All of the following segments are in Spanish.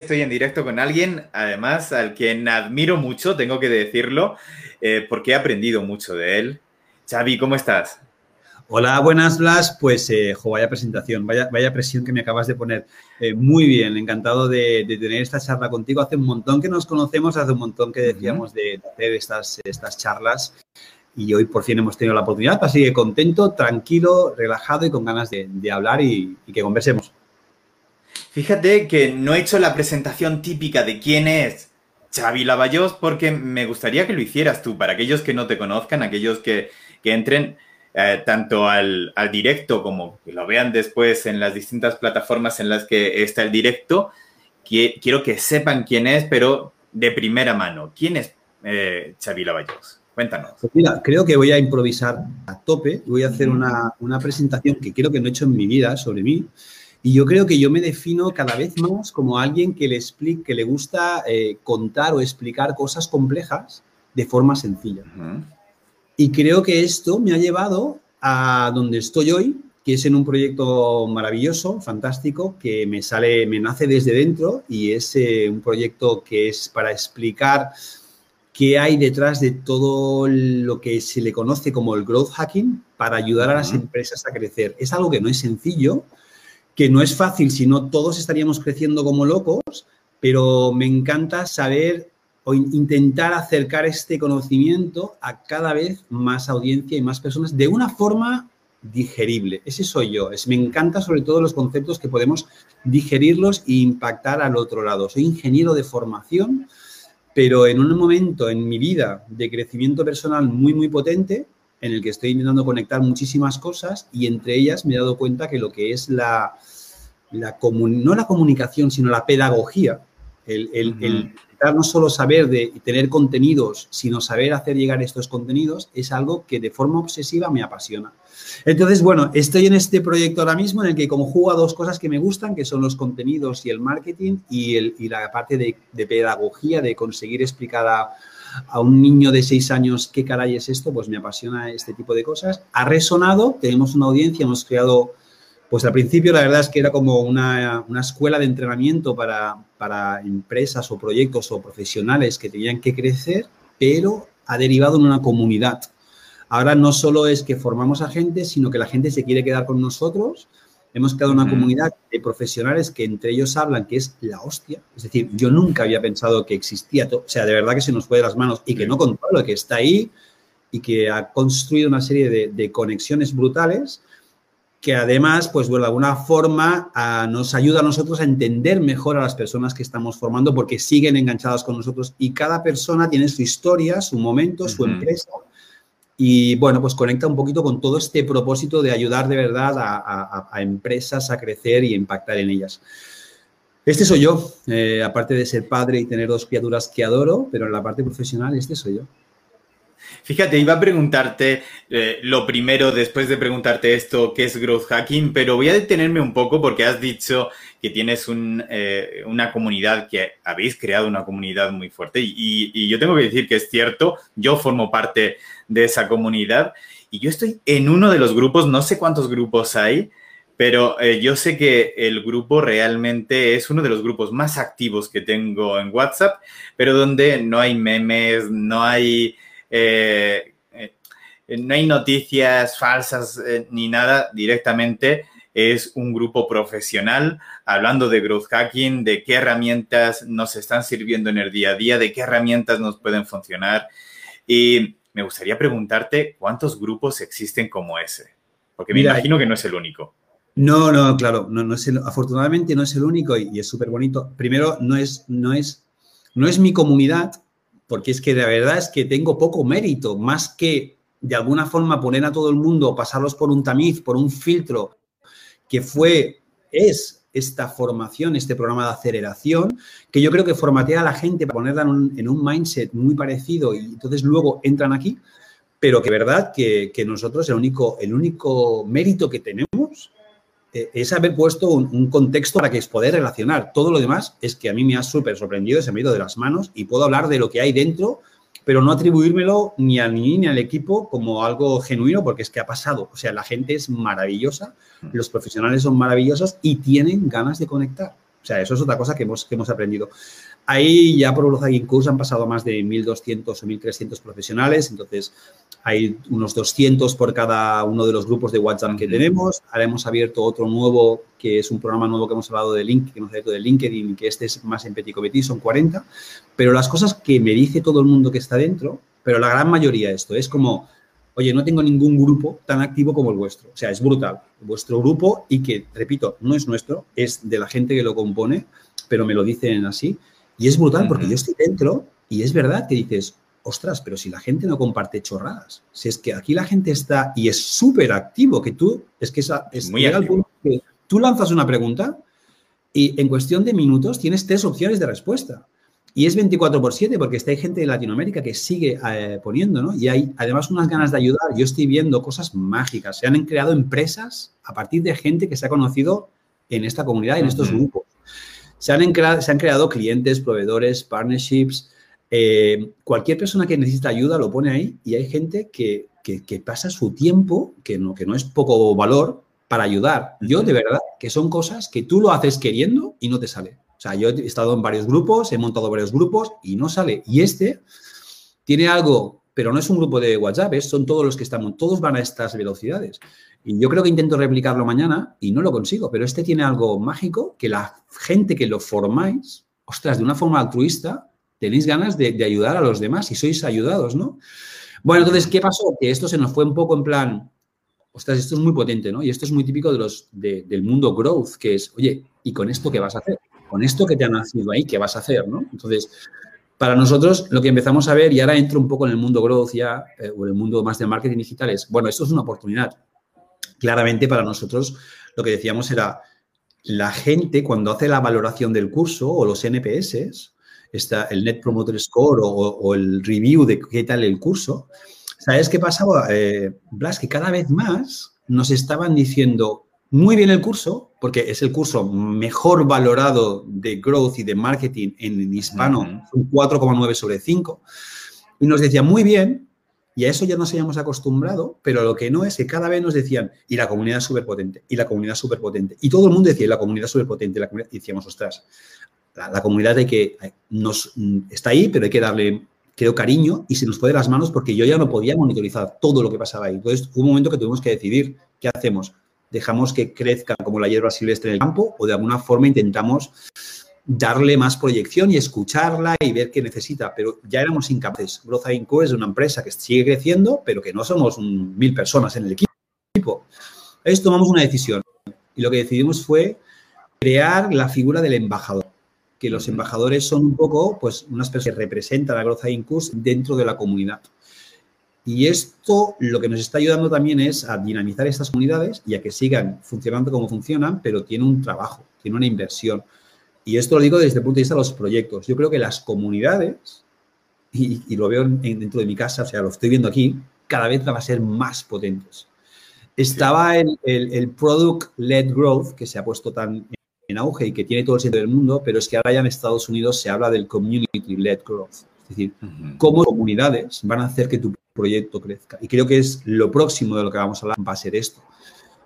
estoy en directo con alguien, además, al quien admiro mucho, tengo que decirlo, eh, porque he aprendido mucho de él. Xavi, ¿cómo estás? Hola, buenas, Blas. Pues, eh, vaya presentación, vaya, vaya presión que me acabas de poner. Eh, muy bien, encantado de, tener esta charla contigo. Hace un montón que nos conocemos, hace un montón que decíamos de, hacer estas, estas charlas y hoy por fin hemos tenido la oportunidad, así que contento, tranquilo, relajado y con ganas de, hablar y que conversemos. Fíjate que no he hecho la presentación típica de quién es Xavi Lavallós porque me gustaría que lo hicieras tú, para aquellos que no te conozcan, aquellos que, entren eh, tanto al, directo como que lo vean después en las distintas plataformas en las que está el directo. quiero que sepan quién es, pero de primera mano. ¿Quién es eh, Xavi Lavallós? Cuéntanos. Pues mira, creo que voy a improvisar a tope y voy a hacer una, una presentación que creo que no he hecho en mi vida sobre mí. Y yo creo que yo me defino cada vez más como alguien que le, explique, que le gusta eh, contar o explicar cosas complejas de forma sencilla. Y creo que esto me ha llevado a donde estoy hoy, que es en un proyecto maravilloso, fantástico, que me sale, me nace desde dentro y es eh, un proyecto que es para explicar qué hay detrás de todo lo que se le conoce como el growth hacking para ayudar a las empresas a crecer. Es algo que no es sencillo, que no es fácil, si no todos estaríamos creciendo como locos, pero me encanta saber o intentar acercar este conocimiento a cada vez más audiencia y más personas de una forma digerible. Ese soy yo. Me encanta sobre todo los conceptos que podemos digerirlos e impactar al otro lado. Soy ingeniero de formación, pero en un momento en mi vida de crecimiento personal muy, muy potente, en el que estoy intentando conectar muchísimas cosas y entre ellas me he dado cuenta que lo que es la, la no la comunicación, sino la pedagogía, el, el, no solo saber de tener contenidos, sino saber hacer llegar estos contenidos, es algo que de forma obsesiva me apasiona. Entonces, bueno, estoy en este proyecto ahora mismo en el que como juego a dos cosas que me gustan, que son los contenidos y el marketing y, el, y la parte de, de pedagogía, de conseguir explicar a, a un niño de seis años qué caray es esto, pues me apasiona este tipo de cosas. Ha resonado, tenemos una audiencia, hemos creado, pues al principio la verdad es que era como una, escuela de entrenamiento para, para empresas o proyectos o profesionales que tenían que crecer, pero ha derivado en una comunidad. Ahora no solo es que formamos a gente, sino que la gente se quiere quedar con nosotros Hemos creado una comunidad de profesionales que entre ellos hablan que es la hostia. Es decir, yo nunca había pensado que existía, o sea, de verdad que se nos fue de las manos y que no controlo, que está ahí y que ha construido una serie de, conexiones brutales que además, pues de alguna forma nos ayuda a nosotros a entender mejor a las personas que estamos formando porque siguen enganchadas con nosotros y cada persona tiene su historia, su momento, su empresa y bueno, pues conecta un poquito con todo este propósito de ayudar de verdad a, empresas a crecer y impactar en ellas. Este soy yo, eh, aparte de ser padre y tener dos criaturas que adoro, pero en la parte profesional este soy yo. Fíjate, iba a preguntarte eh, lo primero después de preguntarte esto, ¿qué es growth hacking? Pero voy a detenerme un poco porque has dicho que tienes eh, una comunidad, que habéis creado una comunidad muy fuerte y, yo tengo que decir que es cierto, yo formo parte de esa comunidad y yo estoy en uno de los grupos, no sé cuántos grupos hay, pero eh, yo sé que el grupo realmente es uno de los grupos más activos que tengo en WhatsApp, pero donde no hay memes, no hay eh, eh, no hay noticias falsas ni nada, directamente es un grupo profesional hablando de growth hacking, de qué herramientas nos están sirviendo en el día a día, de qué herramientas nos pueden funcionar. Y me gustaría preguntarte cuántos grupos existen como ese, porque me imagino que no es el único. No, no, claro, no, no es afortunadamente no es el único y, y es súper bonito. Primero, no es, no, es, no es mi comunidad, porque es que de verdad es que tengo poco mérito, más que de alguna forma poner a todo el mundo, pasarlos por un tamiz, por un filtro, que fue, es esta formación, este programa de aceleración, que yo creo que formatea a la gente para ponerla en un, mindset muy parecido y entonces luego entran aquí, pero que verdad que, que nosotros el único, el único mérito que tenemos eh, es haber puesto un, contexto para que es poder relacionar. Todo lo demás es que a mí me ha súper sorprendido, se me ha ido de las manos y puedo hablar de lo que hay dentro, pero no atribuírmelo ni a mí ni al equipo como algo genuino, porque es que ha pasado. O sea, la gente es maravillosa, los profesionales son maravillosos y tienen ganas de conectar. O sea, eso es otra cosa que hemos, que hemos aprendido. Ahí ya por Growth Hacking Course han pasado más de 1.200 o 1.300 profesionales, entonces hay unos 200 por cada uno de los grupos de WhatsApp que tenemos. Ahora hemos abierto otro nuevo, que es un programa nuevo que hemos hablado de LinkedIn, que hemos abierto de LinkedIn, que este es más en Petit Comité, son 40. Pero las cosas que me dice todo el mundo que está dentro, pero la gran mayoría esto, es como, oye, no tengo ningún grupo tan activo como el vuestro. O sea, es brutal. Vuestro grupo y que, repito, no es nuestro, es de la gente que lo compone, pero me lo dicen así. Y es brutal porque yo estoy dentro y es verdad que dices, ostras, pero si la gente no comparte chorradas, si es que aquí la gente está y es súper activo, que tú, es que es, muy activo. Que tú lanzas una pregunta y en cuestión de minutos tienes tres opciones de respuesta. Y es 24 por 7 porque está hay gente de Latinoamérica que sigue eh, poniendo, ¿no? Y hay además unas ganas de ayudar. Yo estoy viendo cosas mágicas. Se han creado empresas a partir de gente que se ha conocido en esta comunidad, en estos grupos. Se han, se han creado clientes, proveedores, partnerships. Eh, cualquier persona que necesita ayuda lo pone ahí y hay gente que, pasa su tiempo, que no, que no es poco valor, para ayudar. Yo de verdad que son cosas que tú lo haces queriendo y no te sale. O sea, yo he estado en varios grupos, he montado varios grupos y no sale. Y este tiene algo, pero no es un grupo de WhatsApp, son todos los que estamos, todos van a estas velocidades. Y yo creo que intento replicarlo mañana y no lo consigo, pero este tiene algo mágico que la gente que lo formáis, ostras, de una forma altruista, tenéis ganas de, ayudar a los demás y sois ayudados, ¿no? Bueno, entonces, ¿qué pasó? Que esto se nos fue un poco en plan, ostras, esto es muy potente, ¿no? Y esto es muy típico de los, del mundo growth, que es, oye, ¿y con esto qué vas a hacer? Con esto que te ha nacido ahí, ¿qué vas a hacer, no? Entonces, para nosotros, lo que empezamos a ver, y ahora entro un poco en el mundo growth ya, eh, o en el mundo más de marketing digital, es, bueno, esto es una oportunidad claramente para nosotros lo que decíamos era la gente cuando hace la valoración del curso o los NPS, está el Net Promoter Score o, el review de qué tal el curso, ¿sabes qué pasaba, eh, Blas? Que cada vez más nos estaban diciendo muy bien el curso, porque es el curso mejor valorado de growth y de marketing en hispano, un 4,9 sobre 5, y nos decía muy bien, y a eso ya nos habíamos acostumbrado, pero lo que no es que cada vez nos decían, y la comunidad es súper potente, y la comunidad es súper potente. Y todo el mundo decía, y la comunidad es súper potente, y decíamos, ostras, la, comunidad de que nos, mm, está ahí, pero hay que darle, creo, cariño y se nos puede las manos porque yo ya no podía monitorizar todo lo que pasaba ahí. Entonces, hubo un momento que tuvimos que decidir, ¿qué hacemos? ¿Dejamos que crezca como la hierba silvestre en el campo o de alguna forma intentamos darle más proyección y escucharla y ver qué necesita, pero ya éramos incapaces. Growth Co es una empresa que sigue creciendo, pero que no somos mil personas en el equipo. Entonces tomamos una decisión y lo que decidimos fue crear la figura del embajador, que los embajadores son un poco, pues, unas personas que representan a Growth Incus dentro de la comunidad. Y esto lo que nos está ayudando también es a dinamizar estas comunidades y a que sigan funcionando como funcionan, pero tiene un trabajo, tiene una inversión. Y esto lo digo desde el punto de vista de los proyectos. Yo creo que las comunidades, y, lo veo dentro de mi casa, o sea, lo estoy viendo aquí, cada vez van a ser más potentes. Estaba el, el, Product-Led Growth, que se ha puesto tan en auge y que tiene todo el sentido del mundo, pero es que ahora ya en Estados Unidos se habla del Community-Led Growth. Es decir, cómo comunidades van a hacer que tu proyecto crezca. Y creo que es lo próximo de lo que vamos a hablar, va a ser esto.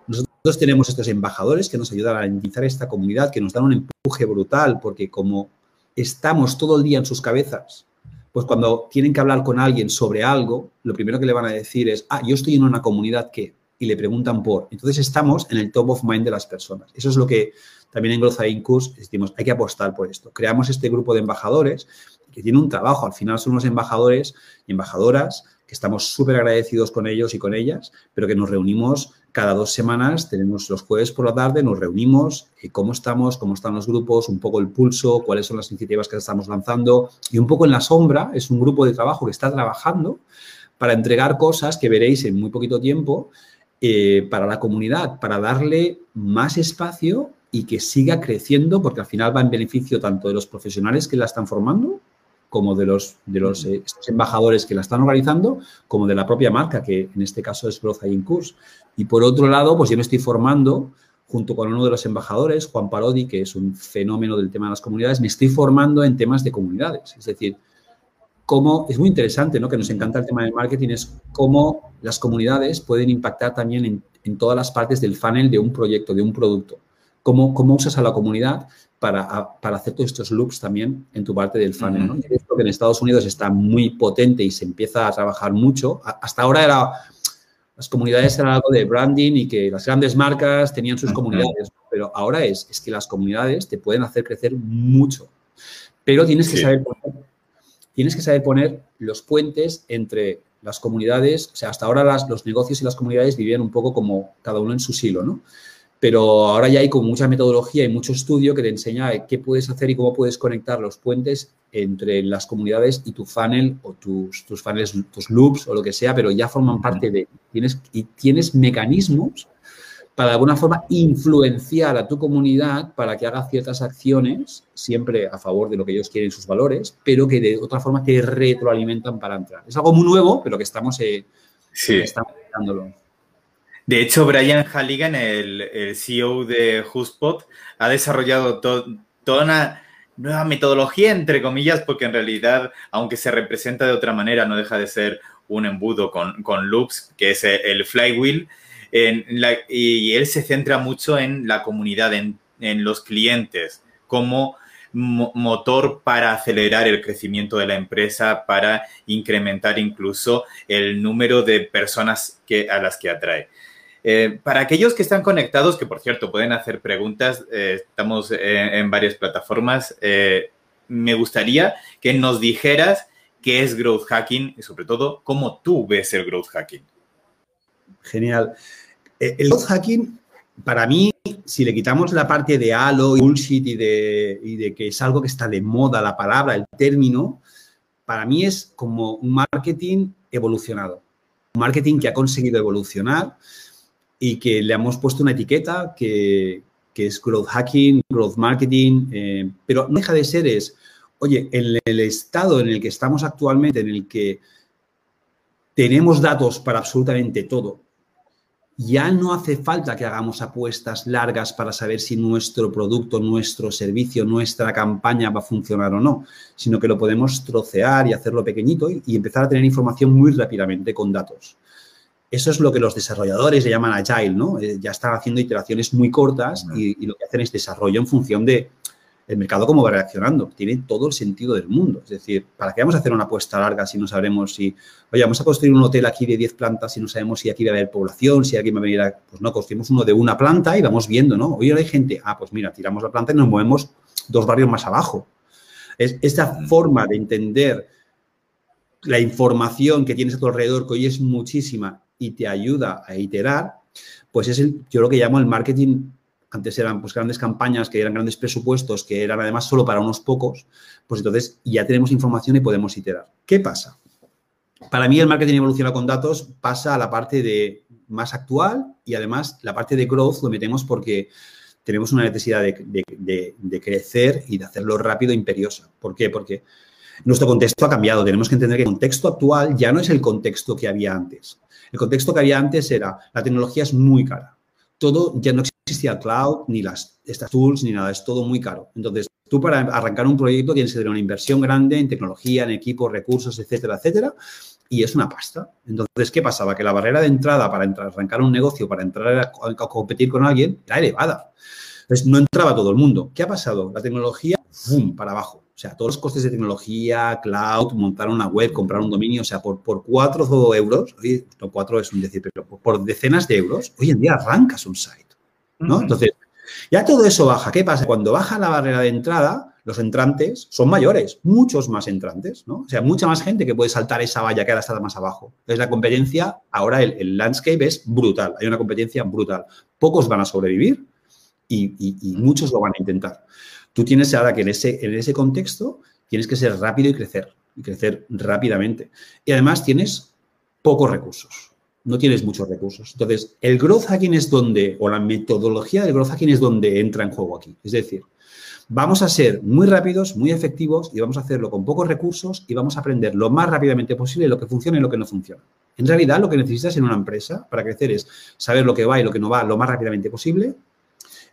Nosotros tenemos estos embajadores que nos ayudan a iniciar esta comunidad, que nos dan un empuje brutal, porque como estamos todo el día en sus cabezas, pues cuando tienen que hablar con alguien sobre algo, lo primero que le van a decir es, ah, yo estoy en una comunidad que, y le preguntan por. Entonces estamos en el top of mind de las personas. Eso es lo que también en Growth Incus decimos, hay que apostar por esto. Creamos este grupo de embajadores que tiene un trabajo. Al final son unos embajadores y embajadoras que estamos súper agradecidos con ellos y con ellas, pero que nos reunimos cada dos semanas tenemos los jueves por la tarde, nos reunimos, y cómo estamos, cómo están los grupos, un poco el pulso, cuáles son las iniciativas que estamos lanzando y un poco en la sombra es un grupo de trabajo que está trabajando para entregar cosas que veréis en muy poquito tiempo eh, para la comunidad, para darle más espacio y que siga creciendo porque al final va en beneficio tanto de los profesionales que la están formando como de los, de los eh, embajadores que la están organizando, como de la propia marca, que en este caso es Growth in Course. Y por otro lado, pues yo me estoy formando junto con uno de los embajadores, Juan Parodi, que es un fenómeno del tema de las comunidades, me estoy formando en temas de comunidades. Es decir, cómo, es muy interesante, ¿no? Que nos encanta el tema del marketing, es cómo las comunidades pueden impactar también en, en todas las partes del funnel de un proyecto, de un producto cómo, cómo usas a la comunidad para, para, hacer todos estos loops también en tu parte del funnel. ¿no? Esto que en Estados Unidos está muy potente y se empieza a trabajar mucho. Hasta ahora era las comunidades eran algo de branding y que las grandes marcas tenían sus comunidades, pero ahora es, es que las comunidades te pueden hacer crecer mucho. Pero tienes que saber tienes que saber poner los puentes entre las comunidades, o sea, hasta ahora las, los negocios y las comunidades vivían un poco como cada uno en su silo, ¿no? Pero ahora ya hay como mucha metodología y mucho estudio que te enseña qué puedes hacer y cómo puedes conectar los puentes entre las comunidades y tu funnel o tus, tus funnels, tus loops o lo que sea, pero ya forman parte de, tienes, y tienes mecanismos para de alguna forma influenciar a tu comunidad para que haga ciertas acciones, siempre a favor de lo que ellos quieren, sus valores, pero que de otra forma te retroalimentan para entrar. Es algo muy nuevo, pero que estamos, eh, sí. De hecho, Brian Halligan, el, CEO de HubSpot, ha desarrollado toda una nueva metodología, entre comillas, porque en realidad, aunque se representa de otra manera, no deja de ser un embudo con, loops, que es el flywheel, y él se centra mucho en la comunidad, en, los clientes, como motor para acelerar el crecimiento de la empresa, para incrementar incluso el número de personas a las que atrae. Eh, para aquellos que están conectados, que por cierto pueden hacer preguntas, eh, estamos en, varias plataformas, eh, me gustaría que nos dijeras qué es growth hacking y sobre todo cómo tú ves el growth hacking. Genial. El growth hacking, para mí, si le quitamos la parte de halo y bullshit y de que es algo que está de moda, la palabra, el término, para mí es como un marketing evolucionado. Un marketing que ha conseguido evolucionar y que le hemos puesto una etiqueta que, es growth hacking, growth marketing, eh, pero no deja de ser es, oye, en el estado en el que estamos actualmente, en el que tenemos datos para absolutamente todo, ya no hace falta que hagamos apuestas largas para saber si nuestro producto, nuestro servicio, nuestra campaña va a funcionar o no, sino que lo podemos trocear y hacerlo pequeñito y, empezar a tener información muy rápidamente con datos. Eso es lo que los desarrolladores le llaman agile, ¿no? Eh, ya están haciendo iteraciones muy cortas y, lo que hacen es desarrollo en función de el mercado cómo va reaccionando. Tiene todo el sentido del mundo. Es decir, ¿para qué vamos a hacer una apuesta larga si no sabremos si, oye, vamos a construir un hotel aquí de 10 plantas y no sabemos si aquí va a haber población, si aquí va a venir a... Pues no, construimos uno de una planta y vamos viendo, ¿no? Oye, hay gente, ah, pues mira, tiramos la planta y nos movemos dos barrios más abajo. Es esta forma de entender la información que tienes a tu alrededor, que hoy es muchísima y te ayuda a iterar, pues es el, yo lo que llamo el marketing antes eran pues, grandes campañas que eran grandes presupuestos, que eran además solo para unos pocos, pues entonces ya tenemos información y podemos iterar. ¿Qué pasa? Para mí el marketing evolucionado con datos pasa a la parte de más actual y además la parte de growth lo metemos porque tenemos una necesidad de, crecer y de hacerlo rápido e imperiosa. ¿Por qué? Porque nuestro contexto ha cambiado. Tenemos que entender que el contexto actual ya no es el contexto que había antes. El contexto que había antes era la tecnología es muy cara. Todo ya no existía cloud, ni las, estas tools, ni nada, es todo muy caro. Entonces, tú para arrancar un proyecto tienes que tener una inversión grande en tecnología, en equipos, recursos, etcétera, etcétera, y es una pasta. Entonces, ¿qué pasaba? Que la barrera de entrada para arrancar un negocio, para entrar a, competir con alguien, era elevada. Entonces, no entraba todo el mundo. ¿Qué ha pasado? La tecnología, ¡bum!, para abajo. O sea, todos los costes de tecnología, cloud, montar una web, comprar un dominio, o sea, por, por cuatro euros, no cuatro es un decir, pero por decenas de euros, hoy en día arrancas un site. ¿no? Entonces, ya todo eso baja. ¿Qué pasa? Cuando baja la barrera de entrada, los entrantes son mayores, muchos más entrantes, ¿no? O sea, mucha más gente que puede saltar esa valla que ahora está más abajo. Entonces, la competencia, ahora el, landscape es brutal, hay una competencia brutal. Pocos van a sobrevivir y, muchos lo van a intentar. Tú tienes ahora que en ese, en ese contexto tienes que ser rápido y crecer, y crecer rápidamente. Y además tienes pocos recursos no tienes muchos recursos. Entonces, el growth hacking es donde, o la metodología del growth hacking es donde entra en juego aquí. Es decir, vamos a ser muy rápidos, muy efectivos y vamos a hacerlo con pocos recursos y vamos a aprender lo más rápidamente posible lo que funciona y lo que no funciona. En realidad, lo que necesitas en una empresa para crecer es saber lo que va y lo que no va lo más rápidamente posible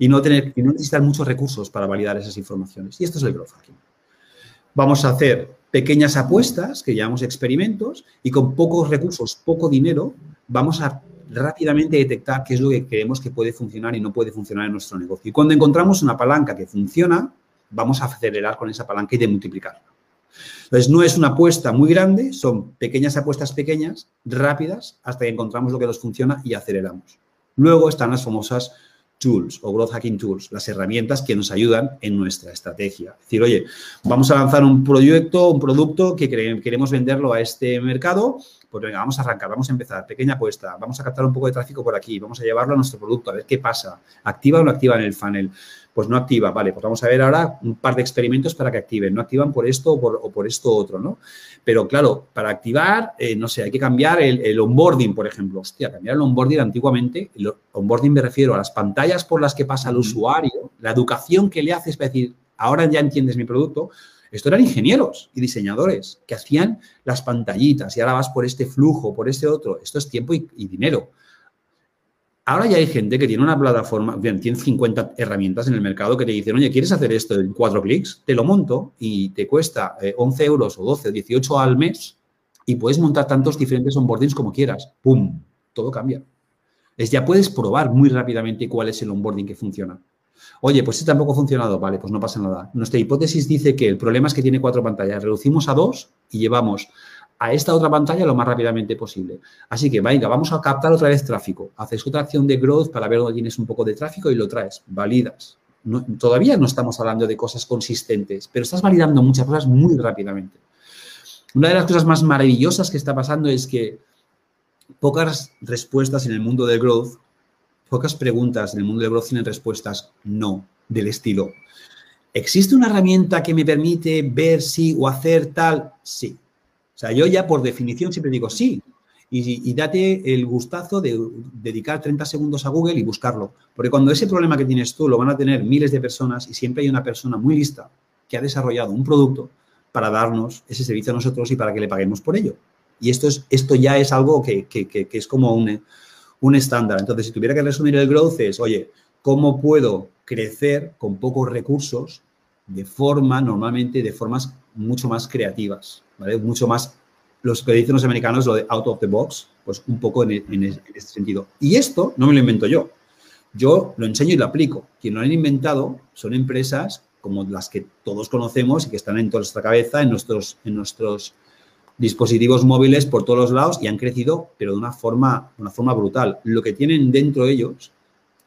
y no, tener, y no necesitar muchos recursos para validar esas informaciones. Y esto es el growth hacking. Vamos a hacer pequeñas apuestas, que llamamos experimentos, y con pocos recursos, poco dinero, vamos a rápidamente detectar qué es lo que creemos que puede funcionar y no puede funcionar en nuestro negocio. Y cuando encontramos una palanca que funciona, vamos a acelerar con esa palanca y de multiplicarla. Entonces, no es una apuesta muy grande, son pequeñas apuestas pequeñas, rápidas, hasta que encontramos lo que nos funciona y aceleramos. Luego están las famosas tools o growth hacking tools, las herramientas que nos ayudan en nuestra estrategia. Es decir, oye, vamos a lanzar un proyecto, un producto que queremos venderlo a este mercado, pues venga, vamos a arrancar, vamos a empezar, pequeña apuesta, vamos a captar un poco de tráfico por aquí, vamos a llevarlo a nuestro producto, a ver qué pasa, activa o no activa en el funnel. Pues no activa, vale, pues vamos a ver ahora un par de experimentos para que activen, no activan por esto o por, esto otro, ¿no? Pero claro, para activar, eh, no sé, hay que cambiar el, onboarding, por ejemplo. Hostia, cambiar el onboarding antiguamente, el onboarding me refiero a las pantallas por las que pasa el usuario, la educación que le haces para decir, ahora ya entiendes mi producto, esto eran ingenieros y diseñadores que hacían las pantallitas y ahora vas por este flujo, por este otro. Esto es tiempo y, dinero. Ahora ya hay gente que tiene una plataforma, bien, tiene 50 herramientas en el mercado que te dicen, oye, ¿quieres hacer esto en cuatro clics? Te lo monto y te cuesta 11 eh, euros o 12 o 18 al mes y puedes montar tantos diferentes onboardings como quieras. ¡Pum! Todo cambia. Es ya puedes probar muy rápidamente cuál es el onboarding que funciona. Oye, pues si tampoco ha funcionado. Vale, pues no pasa nada. Nuestra hipótesis dice que el problema es que tiene cuatro pantallas. Reducimos a dos y llevamos a esta otra pantalla lo más rápidamente posible. Así que, venga, vamos a captar otra vez tráfico. Haces otra acción de growth para ver dónde tienes un poco de tráfico y lo traes. Validas. todavía no estamos hablando de cosas consistentes, pero estás validando muchas cosas muy rápidamente. Una de las cosas más maravillosas que está pasando es que pocas respuestas en el mundo del growth Pocas preguntas en el mundo del growth tienen respuestas no, del estilo. ¿Existe una herramienta que me permite ver si o hacer tal? Sí. O sea, yo ya por definición siempre digo sí. Y, date el gustazo de dedicar 30 segundos a Google y buscarlo. Porque cuando ese problema que tienes tú lo van a tener miles de personas y siempre hay una persona muy lista que ha desarrollado un producto para darnos ese servicio a nosotros y para que le paguemos por ello. Y esto, es, esto ya es algo que, que es como un, un estándar. Entonces, si tuviera que resumir el growth es, oye, ¿cómo puedo crecer con pocos recursos de forma, normalmente, de formas mucho más creativas, ¿vale? Mucho más, los que dicen los americanos, lo de out of the box, pues un poco en, este sentido. Y esto no me lo invento yo. Yo lo enseño y lo aplico. Quien lo han inventado son empresas como las que todos conocemos y que están en toda nuestra cabeza, en nuestros, en nuestros dispositivos móviles por todos los lados y han crecido, pero de una forma, una forma brutal. Lo que tienen dentro de ellos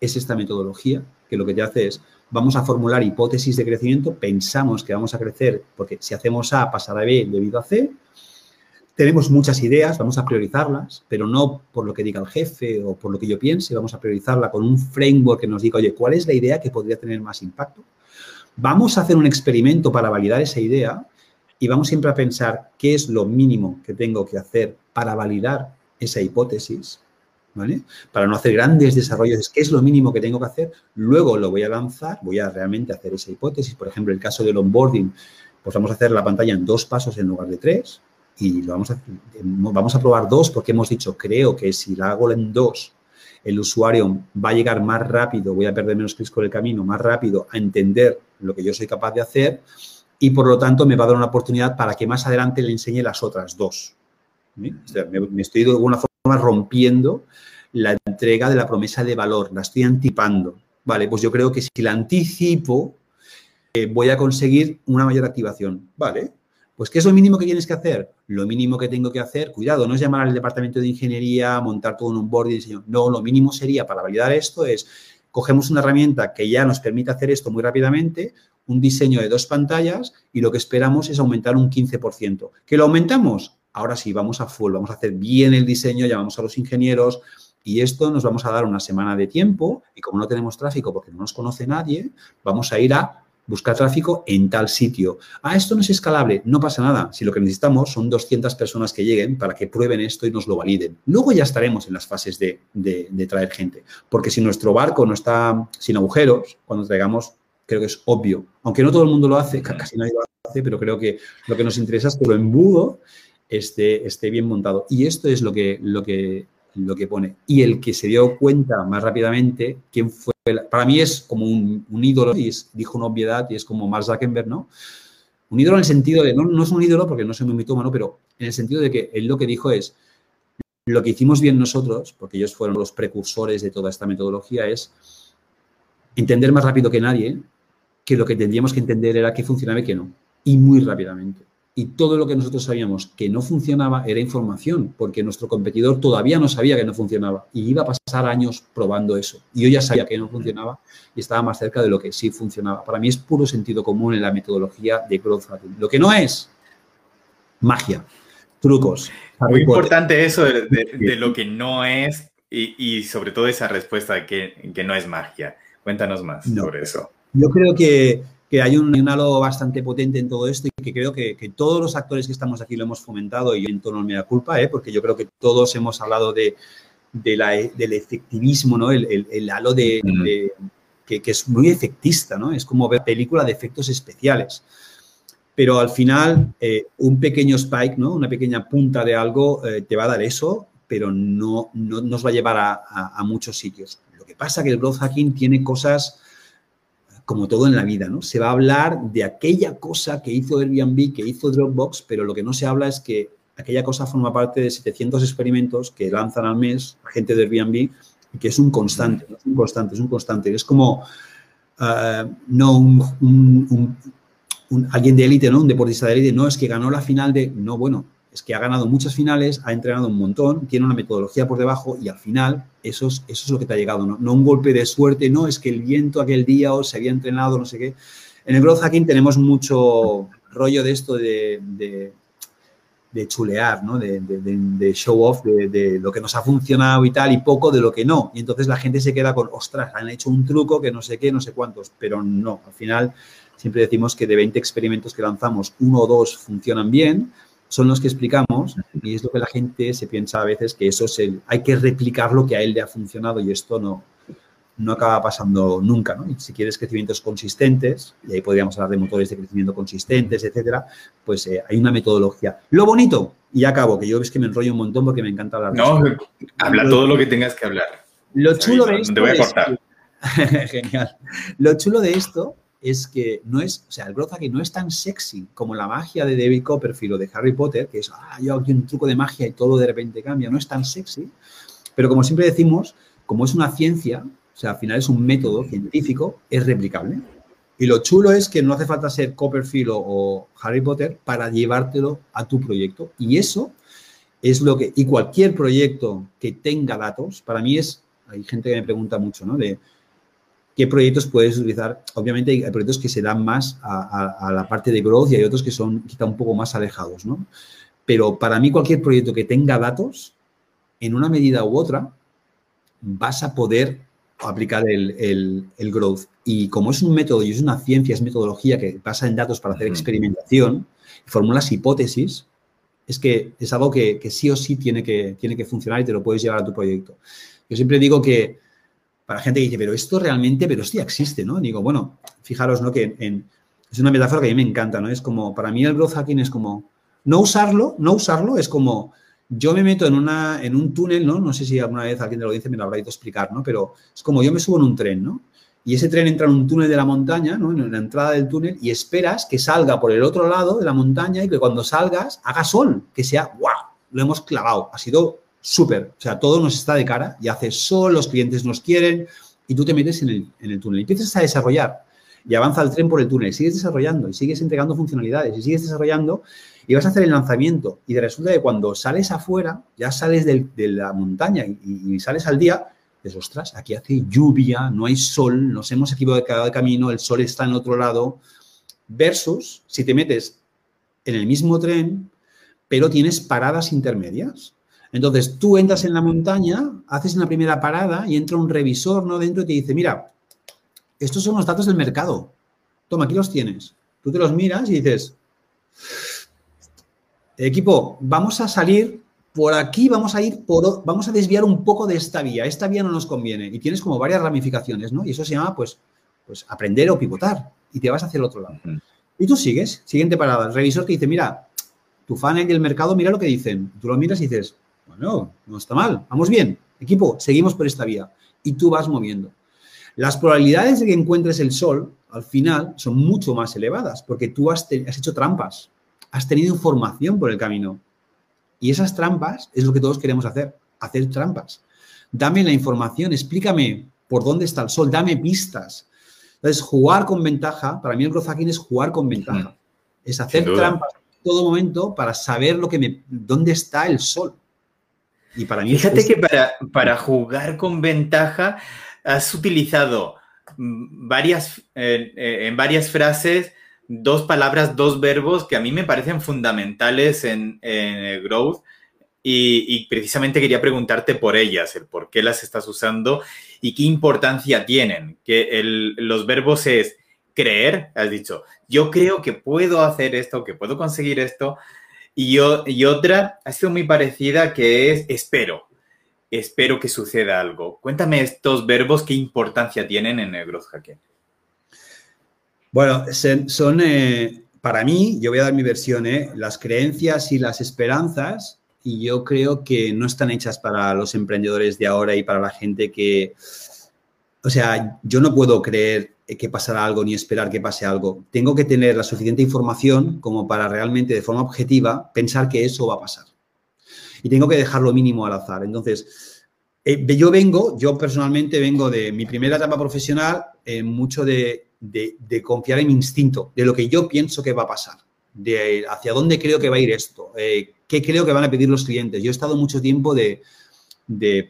es esta metodología, que lo que te hace es, vamos a formular hipótesis de crecimiento, pensamos que vamos a crecer, porque si hacemos A, pasará B debido a C, tenemos muchas ideas, vamos a priorizarlas, pero no por lo que diga el jefe o por lo que yo piense, vamos a priorizarla con un framework que nos diga, oye, ¿cuál es la idea que podría tener más impacto? Vamos a hacer un experimento para validar esa idea y vamos siempre a pensar qué es lo mínimo que tengo que hacer para validar esa hipótesis, ¿vale? Para no hacer grandes desarrollos, qué es lo mínimo que tengo que hacer, luego lo voy a lanzar, voy a realmente hacer esa hipótesis. Por ejemplo, el caso del onboarding, pues vamos a hacer la pantalla en dos pasos en lugar de tres y lo vamos a, vamos a probar dos porque hemos dicho, creo que si la hago en dos, el usuario va a llegar más rápido, voy a perder menos clics por el camino, más rápido a entender lo que yo soy capaz de hacer y por lo tanto me va a dar una oportunidad para que más adelante le enseñe las otras dos. me, estoy de alguna forma rompiendo la entrega de la promesa de valor, la estoy anticipando. Vale, pues yo creo que si la anticipo, eh, voy a conseguir una mayor activación. Vale, pues ¿qué es lo mínimo que tienes que hacer? Lo mínimo que tengo que hacer, cuidado, no es llamar al departamento de ingeniería, montar todo un board y diseño. No, lo mínimo sería para validar esto es, cogemos una herramienta que ya nos permite hacer esto muy rápidamente, un diseño de dos pantallas y lo que esperamos es aumentar un 15%. ¿Que lo aumentamos? Ahora sí, vamos a full, vamos a hacer bien el diseño, llamamos a los ingenieros y esto nos vamos a dar una semana de tiempo y como no tenemos tráfico porque no nos conoce nadie, vamos a ir a buscar tráfico en tal sitio. Ah, esto no es escalable, no pasa nada. Si lo que necesitamos son 200 personas que lleguen para que prueben esto y nos lo validen. Luego ya estaremos en las fases de, de traer gente. Porque si nuestro barco no está sin agujeros, cuando traigamos creo que es obvio. Aunque no todo el mundo lo hace, casi nadie lo hace, pero creo que lo que nos interesa es que lo embudo esté, esté bien montado. Y esto es lo que, lo, que, lo que pone. Y el que se dio cuenta más rápidamente, quién fue, para mí es como un, ídolo, y dijo una obviedad, y es como Mark Zuckerberg, ¿no? Un ídolo en el sentido de, no, no es un ídolo porque no soy muy mitómano, pero en el sentido de que él lo que dijo es, Lo que hicimos bien nosotros, porque ellos fueron los precursores de toda esta metodología, es entender más rápido que nadie que lo que tendríamos que entender era qué funcionaba y qué no. Y muy rápidamente. Y todo lo que nosotros sabíamos que no funcionaba era información, porque nuestro competidor todavía no sabía que no funcionaba y iba a pasar años probando eso. Y yo ya sabía que no funcionaba y estaba más cerca de lo que sí funcionaba. Para mí es puro sentido común en la metodología de growth hacking. Lo que no es magia, trucos. Muy importante eso de, lo que no es y, sobre todo esa respuesta de que, que no es magia. Cuéntanos más sobre eso. Yo creo que, hay un, halo bastante potente en todo esto y que creo que, todos los actores que estamos aquí lo hemos fomentado y en tono me da culpa, ¿eh? porque yo creo que todos hemos hablado de, del efectivismo, ¿no? el, halo de, que, es muy efectista, ¿no? es como ver película de efectos especiales. Pero al final, eh, un pequeño spike, ¿no? una pequeña punta de algo eh, te va a dar eso, pero no, no nos va a llevar a, a muchos sitios. Lo que pasa es que el growth hacking tiene cosas como todo en la vida, ¿no? Se va a hablar de aquella cosa que hizo Airbnb, que hizo Dropbox, pero lo que no se habla es que aquella cosa forma parte de 700 experimentos que lanzan al mes gente de Airbnb y que es un constante, es un constante, es un constante. Es como, eh, no un, alguien de élite, ¿no? Un deportista de élite, no, es que ganó la final de, no, bueno, es que ha ganado muchas finales, ha entrenado un montón, tiene una metodología por debajo y al final eso es, eso es lo que te ha llegado, ¿no? un golpe de suerte, no, es que el viento aquel día o se había entrenado, no sé qué. En el growth hacking tenemos mucho rollo de esto de, de, chulear, ¿no? de, de show off, de, lo que nos ha funcionado y tal, y poco de lo que no. Y entonces la gente se queda con, ostras, han hecho un truco que no sé qué, no sé cuántos, pero no, al final siempre decimos que de 20 experimentos que lanzamos, uno o dos funcionan bien, son los que explicamos y es lo que la gente se piensa a veces que eso es el, hay que replicar lo que a él le ha funcionado y esto no, no acaba pasando nunca, ¿no? Y si quieres crecimientos consistentes, y ahí podríamos hablar de motores de crecimiento consistentes, etcétera, pues eh, hay una metodología. Lo bonito, y acabo, que yo ves que me enrollo un montón porque me encanta hablar. No, habla todo lo que tengas que hablar. Lo chulo de esto. Te voy a cortar. Genial. Lo chulo de esto es que no es, o sea, el growth hacking no es tan sexy como la magia de David Copperfield o de Harry Potter, que es, ah, yo aquí un truco de magia y todo de repente cambia, no es tan sexy, pero como siempre decimos, como es una ciencia, o sea, al final es un método científico, es replicable. Y lo chulo es que no hace falta ser Copperfield o, Harry Potter para llevártelo a tu proyecto. Y eso es lo que, y cualquier proyecto que tenga datos, para mí es, hay gente que me pregunta mucho, ¿no? Qué proyectos puedes utilizar. Obviamente hay proyectos que se dan más a, la parte de growth y hay otros que son quizá un poco más alejados, ¿no? Pero para mí cualquier proyecto que tenga datos, en una medida u otra, vas a poder aplicar el, growth. Y como es un método y es una ciencia, es metodología que basa en datos para hacer experimentación, formulas hipótesis, es que es algo que, sí o sí tiene que, tiene que funcionar y te lo puedes llevar a tu proyecto. Yo siempre digo que para gente que dice, pero esto realmente, pero sí existe, ¿no? Digo, bueno, fijaros, ¿no? Que es una metáfora que a mí me encanta, ¿no? Es como, para mí el growth hacking es como, no usarlo, no usarlo es como, yo me meto en, una, en un túnel, ¿no? No sé si alguna vez alguien de la audiencia me lo habrá ido a explicar, ¿no? Pero es como yo me subo en un tren, ¿no? Y ese tren entra en un túnel de la montaña, ¿no? En la entrada del túnel y esperas que salga por el otro lado de la montaña y que cuando salgas haga sol, que sea, ¡guau! Lo hemos clavado. Ha sido súper. O sea, todo nos está de cara y hace sol, los clientes nos quieren y tú te metes en el, en el túnel. Y empiezas a desarrollar y avanza el tren por el túnel. Sigues desarrollando y sigues entregando funcionalidades y sigues desarrollando y vas a hacer el lanzamiento. Y de resulta que cuando sales afuera, ya sales de la montaña y, sales al día, dices, ostras, aquí hace lluvia, no hay sol, nos hemos equivocado de camino, el sol está en otro lado. Versus si te metes en el mismo tren, pero tienes paradas intermedias. Entonces, tú entras en la montaña, haces una primera parada y entra un revisor ¿no? dentro y te dice, mira, estos son los datos del mercado. Toma, aquí los tienes. Tú te los miras y dices, equipo, vamos a salir por aquí, vamos a ir por, vamos a desviar un poco de esta vía. Esta vía no nos conviene. Y tienes como varias ramificaciones, ¿no? Y eso se llama, pues, pues aprender o pivotar. Y te vas hacia el otro lado. Y tú sigues, siguiente parada. El revisor te dice, mira, tu funnel y el mercado, mira lo que dicen. Tú lo miras y dices, bueno, no está mal, vamos bien. Equipo, seguimos por esta vía. Y tú vas moviendo. Las probabilidades de que encuentres el sol al final son mucho más elevadas porque tú has, has hecho trampas, has tenido información por el camino. Y esas trampas es lo que todos queremos hacer, hacer trampas. Dame la información, explícame por dónde está el sol, dame pistas. Entonces, jugar con ventaja, para mí el growth hacking es jugar con ventaja. Es hacer trampas en todo momento para saber lo que me, dónde está el sol. Y para mí Fíjate que para, para jugar con ventaja has utilizado mm, varias, eh, eh, en varias frases dos palabras, dos verbos que a mí me parecen fundamentales en, el growth y, precisamente quería preguntarte por ellas, el por qué las estás usando y qué importancia tienen. Que los verbos es creer, has dicho, yo creo que puedo hacer esto, que puedo conseguir esto. Y, y otra ha sido muy parecida que es espero. Espero que suceda algo. Cuéntame estos verbos, qué importancia tienen en el growth hacking. Bueno, son, eh, para mí, yo voy a dar mi versión, ¿eh? las creencias y las esperanzas, y yo creo que no están hechas para los emprendedores de ahora y para la gente que, o sea, yo no puedo creer que pasará algo ni esperar que pase algo. Tengo que tener la suficiente información como para realmente, de forma objetiva, pensar que eso va a pasar. Y tengo que dejar lo mínimo al azar. Entonces, eh, yo vengo, yo personalmente vengo de mi primera etapa profesional, mucho de de, confiar en mi instinto, de lo que yo pienso que va a pasar, de hacia dónde creo que va a ir esto, eh, qué creo que van a pedir los clientes. Yo he estado mucho tiempo de,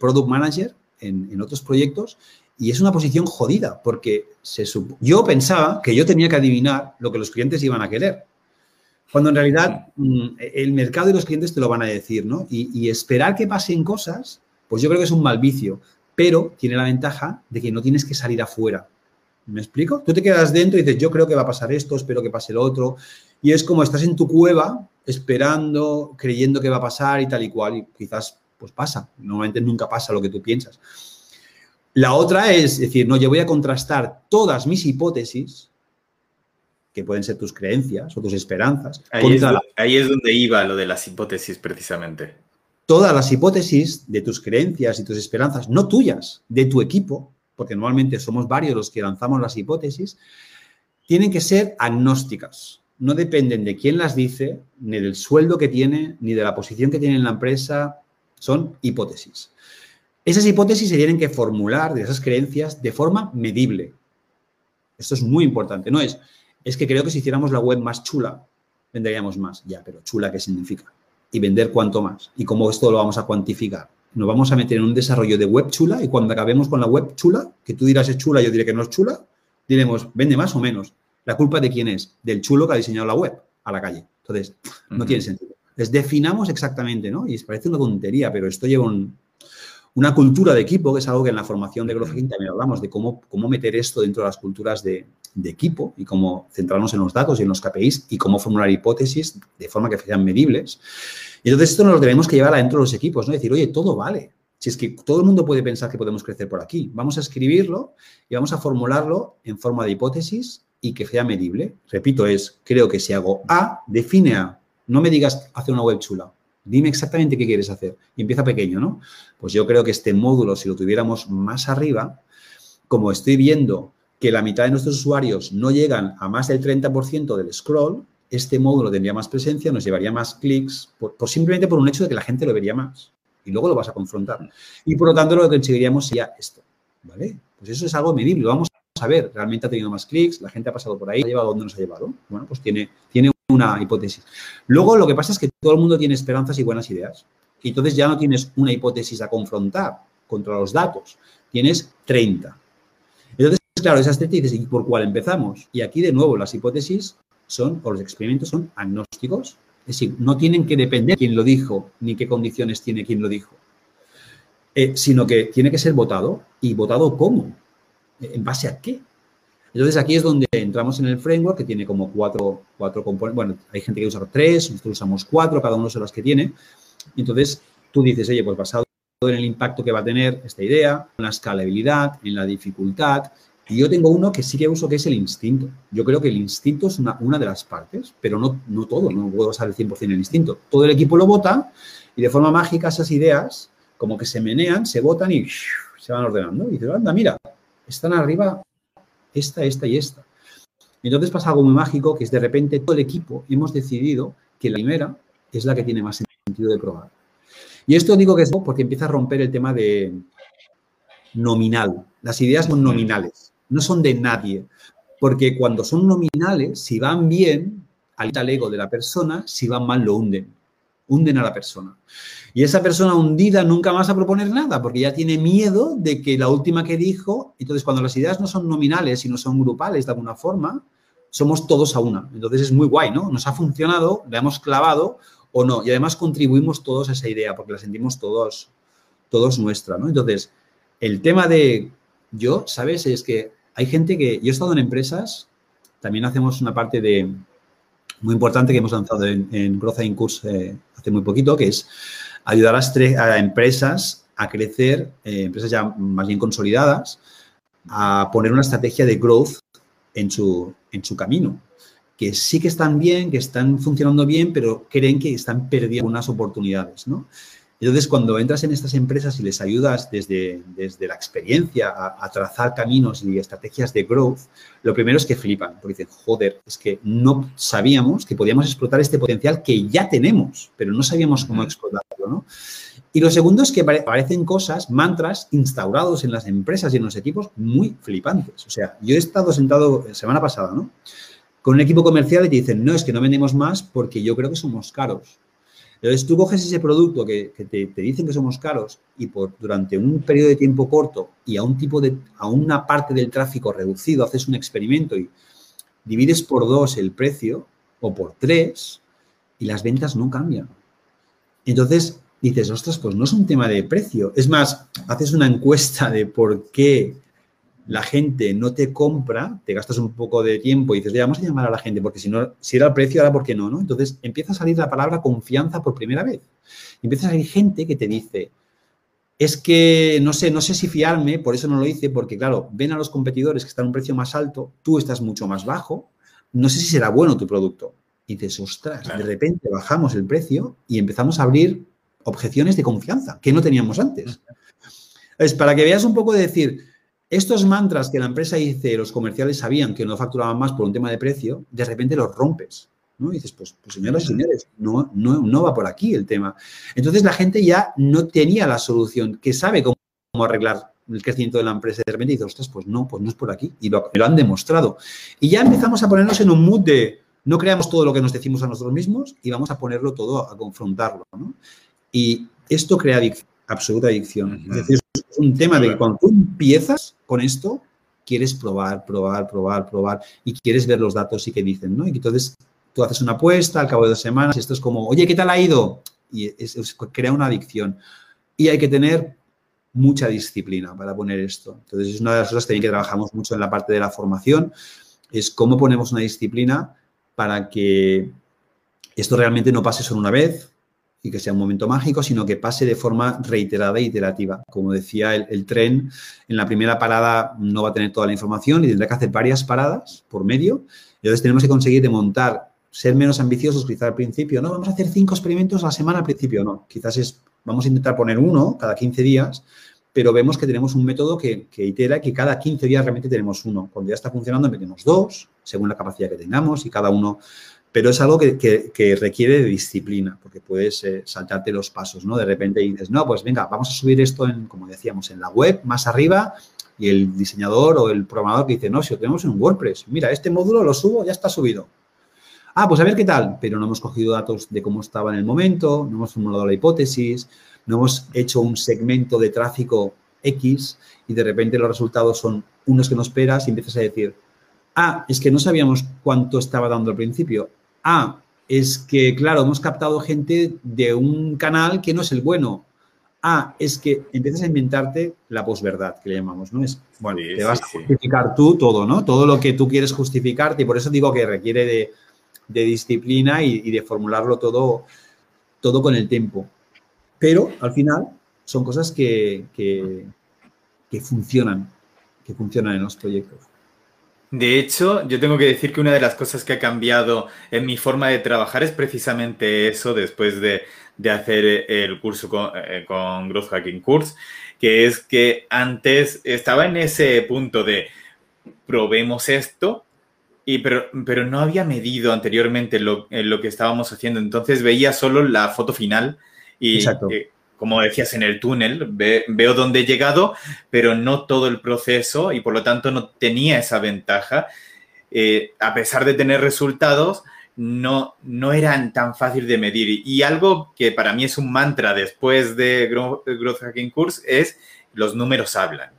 product manager en, otros proyectos y es una posición jodida porque se yo pensaba que yo tenía que adivinar lo que los clientes iban a querer. Cuando en realidad mm, el mercado y los clientes te lo van a decir, ¿no? Y, y esperar que pasen cosas, pues yo creo que es un mal vicio, pero tiene la ventaja de que no tienes que salir afuera ¿Me explico? Tú te quedas dentro y dices, yo creo que va a pasar esto, espero que pase lo otro. Y es como estás en tu cueva esperando, creyendo que va a pasar y tal y cual. Y quizás pues pasa. Normalmente nunca pasa lo que tú piensas. La otra es decir, no, yo voy a contrastar todas mis hipótesis, que pueden ser tus creencias o tus esperanzas. Ahí, es, ahí es donde iba lo de las hipótesis precisamente. Todas las hipótesis de tus creencias y tus esperanzas, no tuyas, de tu equipo, porque normalmente somos varios los que lanzamos las hipótesis, tienen que ser agnósticas. No dependen de quién las dice, ni del sueldo que tiene, ni de la posición que tiene en la empresa. Son hipótesis. Esas hipótesis se tienen que formular de esas creencias de forma medible. Esto es muy importante. No es, es que creo que si hiciéramos la web más chula, venderíamos más. Ya, pero chula, ¿qué significa? Y vender cuánto más. Y cómo esto lo vamos a cuantificar nos vamos a meter en un desarrollo de web chula y cuando acabemos con la web chula, que tú dirás es chula, yo diré que no es chula, diremos, vende más o menos. ¿La culpa de quién es? Del chulo que ha diseñado la web a la calle. Entonces, no tiene sentido. Les definamos exactamente, ¿no? Y parece una tontería, pero esto lleva una cultura de equipo, que es algo que en la formación de Growth también hablamos, de cómo, cómo meter esto dentro de las culturas de, equipo y cómo centrarnos en los datos y en los KPIs y cómo formular hipótesis de forma que sean medibles. Y entonces esto nos lo tenemos que llevar adentro de los equipos, ¿no? Decir, oye, todo vale. Si es que todo el mundo puede pensar que podemos crecer por aquí, vamos a escribirlo y vamos a formularlo en forma de hipótesis y que sea medible. Repito, es, creo que si hago A, define A. No me digas hacer una web chula. Dime exactamente qué quieres hacer. Y empieza pequeño, ¿no? Pues yo creo que este módulo, si lo tuviéramos más arriba, como estoy viendo que la mitad de nuestros usuarios no llegan a más del 30% del scroll, este módulo tendría más presencia, nos llevaría más clics, por, simplemente por un hecho de que la gente lo vería más. Y luego lo vas a confrontar. Y por lo tanto, lo que conseguiríamos sería esto. ¿Vale? Pues eso es algo medible. Vamos a ver, realmente ha tenido más clics, la gente ha pasado por ahí, ha llevado donde nos ha llevado. Bueno, pues tiene, tiene una hipótesis. Luego, lo que pasa es que todo el mundo tiene esperanzas y buenas ideas. Y entonces ya no tienes una hipótesis a confrontar contra los datos, tienes 30. Entonces, claro, esas 30 dices, ¿y por cuál empezamos? Y aquí, de nuevo, las hipótesis son, o los experimentos son agnósticos, es decir, no tienen que depender de quién lo dijo ni qué condiciones tiene quien lo dijo, eh, sino que tiene que ser votado y votado cómo, en base a qué. Entonces aquí es donde entramos en el framework que tiene como cuatro, cuatro componentes. Bueno, hay gente que usa tres, nosotros usamos cuatro, cada uno son las que tiene. Entonces tú dices, oye, pues basado en el impacto que va a tener esta idea, en la escalabilidad, en la dificultad, y yo tengo uno que sí que uso, que es el instinto. Yo creo que el instinto es una, una de las partes, pero no, no todo, no puedo usar el 100% el instinto. Todo el equipo lo vota y de forma mágica esas ideas como que se menean, se votan y se van ordenando. Y dices, anda, mira, están arriba esta, esta y esta. Entonces pasa algo muy mágico, que es de repente todo el equipo hemos decidido que la primera es la que tiene más sentido de probar. Y esto digo que es porque empieza a romper el tema de nominal. Las ideas son nominales, no son de nadie. Porque cuando son nominales, si van bien, al ego de la persona, si van mal, lo hunden. Hunden a la persona. Y esa persona hundida nunca más a proponer nada, porque ya tiene miedo de que la última que dijo, entonces cuando las ideas no son nominales, sino son grupales de alguna forma, somos todos a una. Entonces es muy guay, ¿no? Nos ha funcionado, la hemos clavado o no. Y además contribuimos todos a esa idea, porque la sentimos todos, todos nuestra, ¿no? Entonces, el tema de yo, ¿sabes? Es que hay gente que, yo he estado en empresas, también hacemos una parte de, muy importante que hemos lanzado en, Growth in Course eh, hace muy poquito, que es ayudar a, empresas a crecer, eh, empresas ya más bien consolidadas, a poner una estrategia de growth en su, en su camino. Que sí que están bien, que están funcionando bien, pero creen que están perdiendo unas oportunidades, ¿no? Entonces, cuando entras en estas empresas y les ayudas desde, desde la experiencia a, trazar caminos y estrategias de growth, lo primero es que flipan, porque dicen, joder, es que no sabíamos que podíamos explotar este potencial que ya tenemos, pero no sabíamos cómo explotarlo, ¿no? Y lo segundo es que aparecen cosas, mantras instaurados en las empresas y en los equipos muy flipantes. O sea, yo he estado sentado semana pasada, ¿no? Con un equipo comercial y te dicen, no, es que no vendemos más porque yo creo que somos caros. Entonces, tú coges ese producto que, te, dicen que somos caros y por, durante un periodo de tiempo corto y a un tipo de, a una parte del tráfico reducido, haces un experimento y divides por dos el precio o por tres y las ventas no cambian. Entonces, dices, ostras, pues no es un tema de precio. Es más, haces una encuesta de por qué la gente no te compra, te gastas un poco de tiempo y dices, ya vamos a llamar a la gente, porque si no, si era el precio, ahora por qué no, ¿no? Entonces empieza a salir la palabra confianza por primera vez. empieza a salir gente que te dice, es que no sé, no sé si fiarme, por eso no lo hice, porque claro, ven a los competidores que están a un precio más alto, tú estás mucho más bajo, no sé si será bueno tu producto. Y dices, ostras, de repente bajamos el precio y empezamos a abrir objeciones de confianza que no teníamos antes. Es para que veas un poco de decir, estos mantras que la empresa dice, los comerciales sabían que no facturaban más por un tema de precio, de repente los rompes. ¿no? Y dices, pues, pues señoras y señores, no, no, no va por aquí el tema. Entonces la gente ya no tenía la solución, que sabe cómo, arreglar el crecimiento de la empresa. De repente dice, ostras, pues no, pues no es por aquí. Y lo, han demostrado. Y ya empezamos a ponernos en un mood de no creamos todo lo que nos decimos a nosotros mismos y vamos a ponerlo todo a confrontarlo. Y esto crea absoluta adicción. Es decir, es un tema de que cuando tú empiezas con esto, quieres probar, probar, probar, probar y quieres ver los datos y qué dicen, ¿no? Y entonces tú haces una apuesta al cabo de dos semanas y esto es como, oye, ¿qué tal ha ido? Y crea una adicción. Y hay que tener mucha disciplina para poner esto. Entonces, es una de las cosas también que trabajamos mucho en la parte de la formación, es cómo ponemos una disciplina para que esto realmente no pase solo una vez, y que sea un momento mágico, sino que pase de forma reiterada e iterativa. Como decía, el, tren en la primera parada no va a tener toda la información y tendrá que hacer varias paradas por medio. Entonces tenemos que conseguir de montar, ser menos ambiciosos quizá al principio. No, vamos a hacer cinco experimentos a la semana al principio, no. Quizás es, vamos a intentar poner uno cada 15 días, pero vemos que tenemos un método que, que itera que cada 15 días realmente tenemos uno. Cuando ya está funcionando, metemos dos, según la capacidad que tengamos y cada uno pero es algo que, requiere de disciplina, porque puedes eh, saltarte los pasos, ¿no? De repente dices, no, pues venga, vamos a subir esto, en, como decíamos, en la web, más arriba, y el diseñador o el programador que dice, no, si lo tenemos en WordPress, mira, este módulo lo subo, ya está subido. Ah, pues a ver qué tal, pero no hemos cogido datos de cómo estaba en el momento, no hemos formulado la hipótesis, no hemos hecho un segmento de tráfico X y de repente los resultados son unos que no esperas y empiezas a decir, ah, es que no sabíamos cuánto estaba dando al principio. Ah, es que, claro, hemos captado gente de un canal que no es el bueno. Ah, es que empiezas a inventarte la posverdad, que le llamamos, ¿no? Es, bueno, te vas a justificar tú todo, ¿no? Todo lo que tú quieres justificarte y por eso digo que requiere de, disciplina y, de formularlo todo, todo con el tiempo. Pero, al final, son cosas que, que funcionan, que funcionan en los proyectos. De hecho, yo tengo que decir que una de las cosas que ha cambiado en mi forma de trabajar es precisamente eso después de, hacer el curso eh, con, Growth Hacking Course, que es que antes estaba en ese punto de probemos esto Y pero, pero no había medido anteriormente lo, lo, que estábamos haciendo, entonces veía solo la foto final y Exacto. Eh, como decías en el túnel, ve, veo dónde he llegado, pero no todo el proceso y por lo tanto no tenía esa ventaja. Eh, a pesar de tener resultados, no, no eran tan fácil de medir. Y algo que para mí es un mantra después de Growth Hacking Course es los números hablan.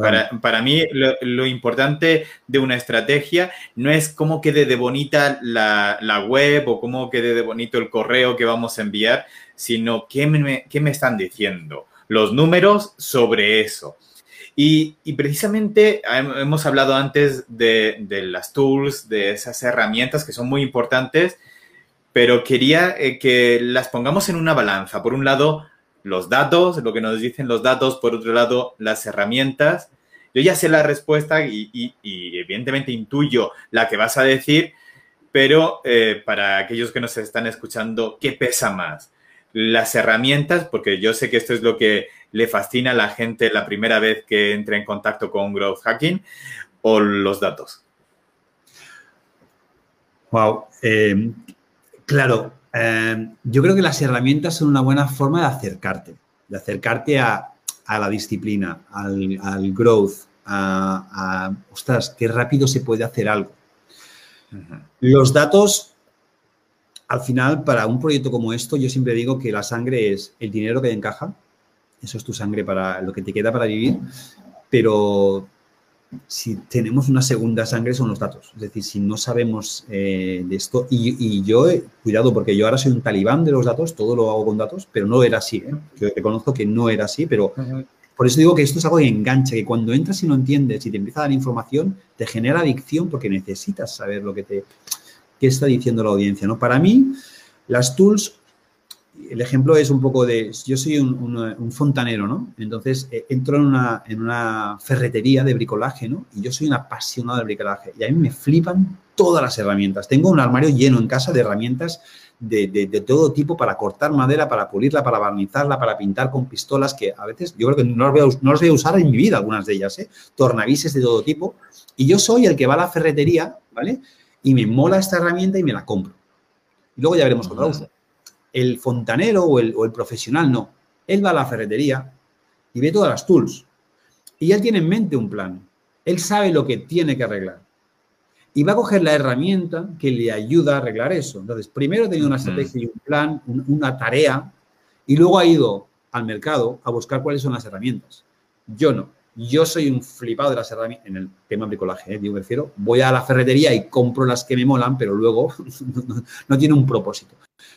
Para, para, mí lo, lo, importante de una estrategia no es cómo quede de bonita la, la, web o cómo quede de bonito el correo que vamos a enviar, sino qué me, qué me están diciendo, los números sobre eso. Y, y, precisamente hemos hablado antes de, de, las tools, de esas herramientas que son muy importantes, pero quería eh, que las pongamos en una balanza. Por un lado, los datos, lo que nos dicen los datos, por otro lado, las herramientas. Yo ya sé la respuesta y, y, evidentemente intuyo la que vas a decir, pero eh, para aquellos que nos están escuchando, ¿qué pesa más? Las herramientas, porque yo sé que esto es lo que le fascina a la gente la primera vez que entra en contacto con Growth Hacking, o los datos. Wow. Eh, claro, eh, yo creo que las herramientas son una buena forma de acercarte, de acercarte a, a la disciplina, al, al growth, a, a, ostras, qué rápido se puede hacer algo. Los datos, al final, para un proyecto como esto, yo siempre digo que la sangre es el dinero que encaja, eso es tu sangre para lo que te queda para vivir, pero si tenemos una segunda sangre son los datos. Es decir, si no sabemos eh, de esto, y, y, yo, cuidado, porque yo ahora soy un talibán de los datos, todo lo hago con datos, pero no era así. ¿eh? Yo reconozco que no era así, pero por eso digo que esto es algo que engancha, que cuando entras y no entiendes y te empieza a dar información, te genera adicción porque necesitas saber lo que te qué está diciendo la audiencia. ¿no? Para mí, las tools el ejemplo es un poco de, yo soy un, fontanero, ¿no? Entonces eh, entro en una, en una, ferretería de bricolaje, ¿no? Y yo soy un apasionado del bricolaje y a mí me flipan todas las herramientas. Tengo un armario lleno en casa de herramientas de, de, de, todo tipo para cortar madera, para pulirla, para barnizarla, para pintar con pistolas, que a veces yo creo que no las voy a, no las voy a usar en mi vida, algunas de ellas, ¿eh? Tornavises de todo tipo. Y yo soy el que va a la ferretería, ¿vale? Y me mola esta herramienta y me la compro. Y luego ya veremos la uso el fontanero o el, o el, profesional no. Él va a la ferretería y ve todas las tools. Y él tiene en mente un plan. Él sabe lo que tiene que arreglar. Y va a coger la herramienta que le ayuda a arreglar eso. Entonces, primero ha tenido una estrategia y un plan, una tarea, y luego ha ido al mercado a buscar cuáles son las herramientas. Yo no. Yo soy un flipado de las herramientas, en el tema bricolaje, ¿eh? digo, me refiero, voy a la ferretería y compro las que me molan, pero luego no, no tiene un propósito.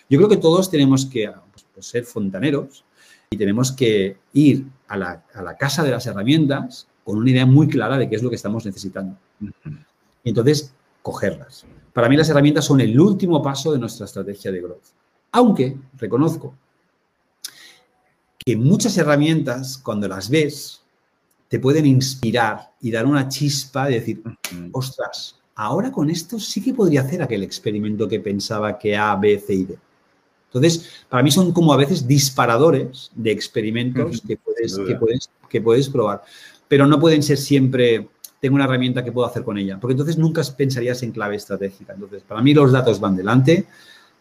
Yo creo que todos tenemos que pues, ser fontaneros y tenemos que ir a la, a la, casa de las herramientas con una idea muy clara de qué es lo que estamos necesitando. Y entonces, cogerlas. Para mí las herramientas son el último paso de nuestra estrategia de growth. Aunque, reconozco, que muchas herramientas, cuando las ves, te pueden inspirar y dar una chispa de decir, ostras, ahora con esto sí que podría hacer aquel experimento que pensaba que A, B, C y D. Entonces, para mí son como a veces disparadores de experimentos que puedes, que puedes, que puedes probar, pero no pueden ser siempre, tengo una herramienta que puedo hacer con ella, porque entonces nunca pensarías en clave estratégica. Entonces, para mí los datos van delante,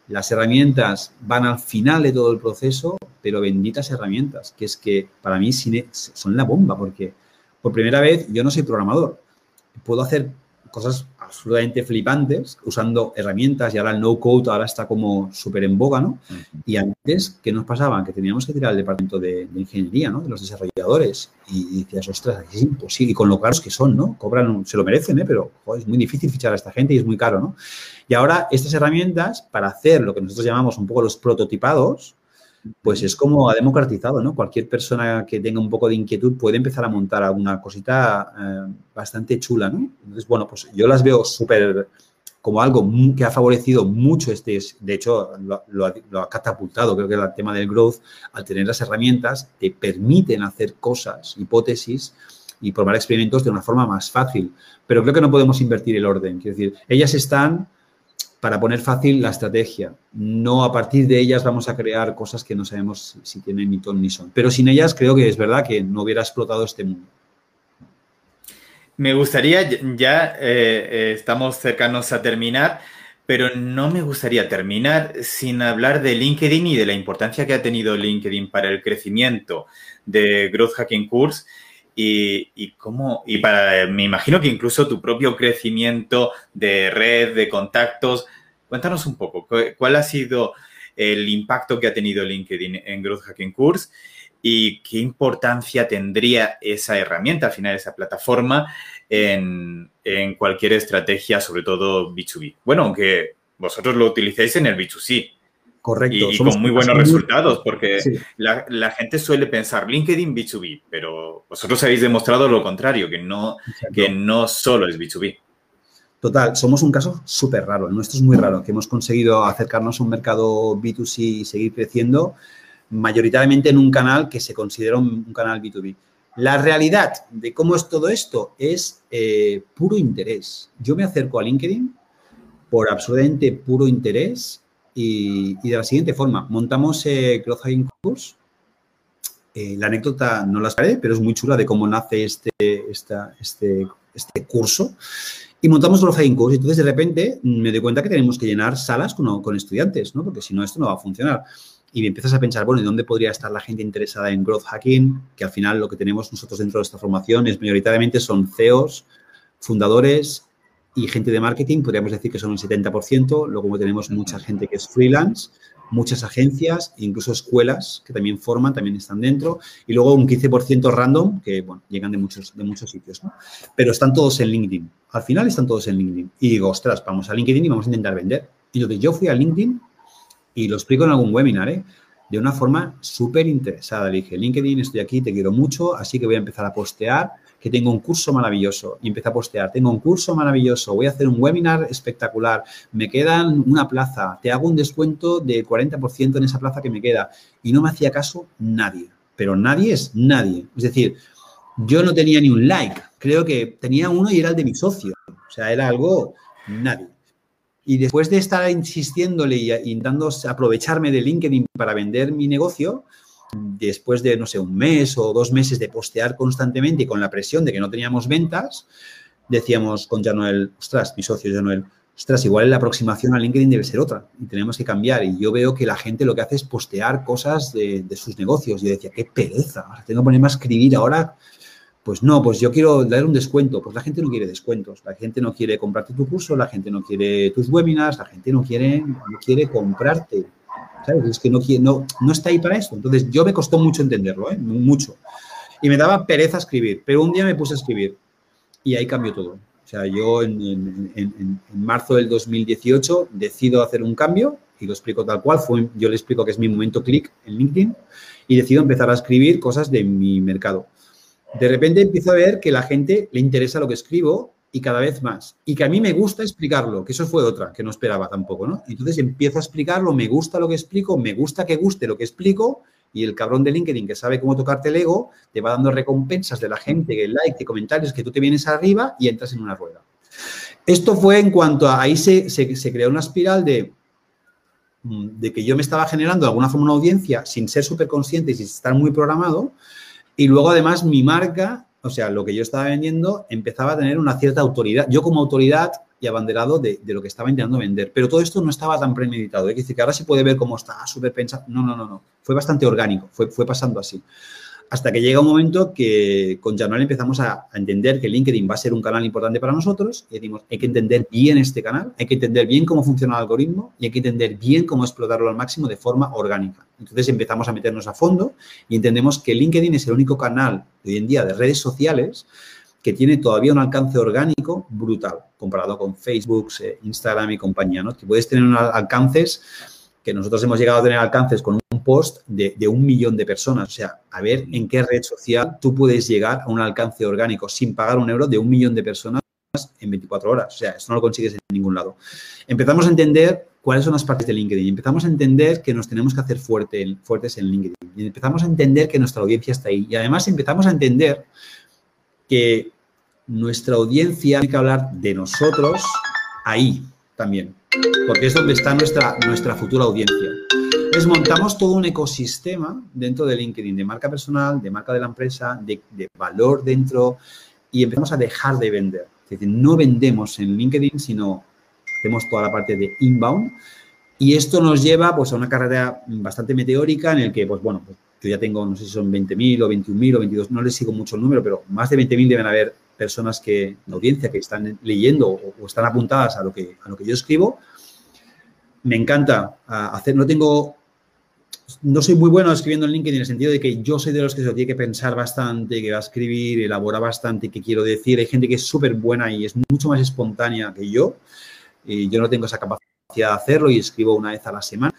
las herramientas van al final de todo el proceso, pero benditas herramientas, que es que para mí son la bomba, porque por primera vez yo no soy programador, puedo hacer cosas absolutamente flipantes usando herramientas y ahora el no-code ahora está como súper en boga, ¿no? Uh -huh. Y antes, ¿qué nos pasaba? Que teníamos que tirar al departamento de, de ingeniería, ¿no? De los desarrolladores y, decías, ostras, es imposible. Y con lo caros que son, ¿no? Cobran, se lo merecen, ¿eh? Pero es muy difícil fichar a esta gente y es muy caro, ¿no? Y ahora estas herramientas, para hacer lo que nosotros llamamos un poco los prototipados, pues es como ha democratizado, ¿no? Cualquier persona que tenga un poco de inquietud puede empezar a montar alguna cosita eh, bastante chula, ¿no? Entonces, bueno, pues yo las veo súper como algo que ha favorecido mucho este, de hecho, lo, ha, catapultado, creo que el tema del growth, al tener las herramientas, te permiten hacer cosas, hipótesis y probar experimentos de una forma más fácil. Pero creo que no podemos invertir el orden, quiero decir, ellas están para poner fácil la estrategia. No a partir de ellas vamos a crear cosas que no sabemos si tienen ni ton ni son. Pero sin ellas creo que es verdad que no hubiera explotado este mundo. Me gustaría, ya eh, eh, estamos cercanos a terminar, pero no me gustaría terminar sin hablar de LinkedIn y de la importancia que ha tenido LinkedIn para el crecimiento de Growth Hacking Course y, y cómo, y para, me imagino que incluso tu propio crecimiento de red, de contactos. Cuéntanos un poco, ¿cuál ha sido el impacto que ha tenido LinkedIn en Growth Hacking Course y qué importancia tendría esa herramienta, al final, esa plataforma en, en cualquier estrategia, sobre todo B2B. Bueno, aunque vosotros lo utilicéis en el B2C. Correcto. Y, con muy buenos resultados, porque la, la, gente suele pensar LinkedIn B2B, pero vosotros habéis demostrado lo contrario, que no, que no solo es B2B. Total, somos un caso súper raro. El nuestro es muy raro, que hemos conseguido acercarnos a un mercado B2C y seguir creciendo mayoritariamente en un canal que se considera un, canal B2B. La realidad de cómo es todo esto es eh, puro interés. Yo me acerco a LinkedIn por absolutamente puro interés y, de la siguiente forma. Montamos eh, Growth Hacking Course. Eh, la anécdota no la sabré, pero es muy chula de cómo nace este, este, este curso. Y montamos Hacking Course. Y entonces, de repente, me doy cuenta que tenemos que llenar salas con, con estudiantes, ¿no? Porque si no, esto no va a funcionar y me empiezas a pensar, bueno, ¿y dónde podría estar la gente interesada en growth hacking? Que al final lo que tenemos nosotros dentro de esta formación es mayoritariamente son CEOs, fundadores y gente de marketing, podríamos decir que son el 70%, luego tenemos mucha gente que es freelance, muchas agencias, incluso escuelas que también forman, también están dentro, y luego un 15% random, que bueno, llegan de muchos, de muchos sitios, ¿no? Pero están todos en LinkedIn. Al final están todos en LinkedIn. Y digo, ostras, vamos a LinkedIn y vamos a intentar vender. Y entonces yo fui a LinkedIn y lo explico en algún webinar, ¿eh? de una forma súper interesada. Le dije, LinkedIn, estoy aquí, te quiero mucho, así que voy a empezar a postear que tengo un curso maravilloso. Y empecé a postear, tengo un curso maravilloso, voy a hacer un webinar espectacular, me quedan una plaza, te hago un descuento del 40% en esa plaza que me queda. Y no me hacía caso nadie, pero nadie es nadie. Es decir, yo no tenía ni un like, creo que tenía uno y era el de mi socio. O sea, era algo, nadie. Y después de estar insistiéndole y intentando aprovecharme de LinkedIn para vender mi negocio, después de, no sé, un mes o dos meses de postear constantemente y con la presión de que no teníamos ventas, decíamos con Januel, ostras, mi socio Januel, ostras, igual la aproximación a LinkedIn debe ser otra y tenemos que cambiar. Y yo veo que la gente lo que hace es postear cosas de, sus negocios. Yo decía, qué pereza, tengo que ponerme a escribir ahora pues no, pues yo quiero dar un descuento. Pues la gente no quiere descuentos, la gente no quiere comprarte tu curso, la gente no quiere tus webinars, la gente no quiere, no quiere comprarte. ¿Sabes? Es que no, no, no está ahí para eso. Entonces, yo me costó mucho entenderlo, ¿eh? mucho. Y me daba pereza escribir, pero un día me puse a escribir y ahí cambió todo. O sea, yo en, en, marzo del 2018 decido hacer un cambio y lo explico tal cual. Fue, yo le explico que es mi momento clic en LinkedIn y decido empezar a escribir cosas de mi mercado de repente empiezo a ver que la gente le interesa lo que escribo y cada vez más. Y que a mí me gusta explicarlo, que eso fue otra que no esperaba tampoco, ¿no? Entonces empiezo a explicarlo, me gusta lo que explico, me gusta que guste lo que explico y el cabrón de LinkedIn que sabe cómo tocarte el ego te va dando recompensas de la gente, que like, de comentarios, que tú te vienes arriba y entras en una rueda. Esto fue en cuanto a ahí se, se, creó una espiral de, mm, de que yo me estaba generando de alguna forma una audiencia sin ser súper consciente y sin estar muy programado y luego, además, mi marca, o sea, lo que yo estaba vendiendo, empezaba a tener una cierta autoridad. Yo como autoridad y abanderado de, de lo que estaba intentando vender. Pero todo esto no estaba tan premeditado. Hay que decir que ahora se puede ver cómo está súper pensado. No, no, no, no. Fue bastante orgánico. Fue, fue pasando así. Hasta que llega un momento que con Januel empezamos a, entender que LinkedIn va a ser un canal importante para nosotros y decimos, hay que entender bien este canal, hay que entender bien cómo funciona el algoritmo y hay que entender bien cómo explotarlo al máximo de forma orgánica. Entonces empezamos a meternos a fondo y entendemos que LinkedIn es el único canal hoy en día de redes sociales que tiene todavía un alcance orgánico brutal comparado con Facebook, eh, Instagram y compañía, ¿no? Que puedes tener alcances que nosotros hemos llegado a tener alcances con un post de, un millón de personas. O sea, a ver en qué red social tú puedes llegar a un alcance orgánico sin pagar un euro de un millón de personas en 24 horas. O sea, eso no lo consigues en ningún lado. Empezamos a entender cuáles son las partes de LinkedIn. Empezamos a entender que nos tenemos que hacer fuerte, fuertes en LinkedIn. Y empezamos a entender que nuestra audiencia está ahí. Y además empezamos a entender que nuestra audiencia tiene que hablar de nosotros ahí también porque es donde está nuestra, nuestra futura audiencia. Desmontamos todo un ecosistema dentro de LinkedIn, de marca personal, de marca de la empresa, de, valor dentro. y empezamos a dejar de vender. Es decir, no vendemos en LinkedIn, sino hacemos toda la parte de inbound. Y esto nos lleva pues, a una carrera bastante meteórica en el que, pues bueno, pues, yo ya tengo, no sé si son 20.000 o 21.000 o 22, no les sigo mucho el número, pero más de 20.000 deben haber personas que, la audiencia, que están leyendo o, están apuntadas a lo, que, a lo que yo escribo. Me encanta hacer, no tengo, no soy muy bueno escribiendo en LinkedIn en el sentido de que yo soy de los que se lo tiene que pensar bastante, que va a escribir, elabora bastante, que quiero decir. Hay gente que es súper buena y es mucho más espontánea que yo. Y yo no tengo esa capacidad de hacerlo y escribo una vez a la semana.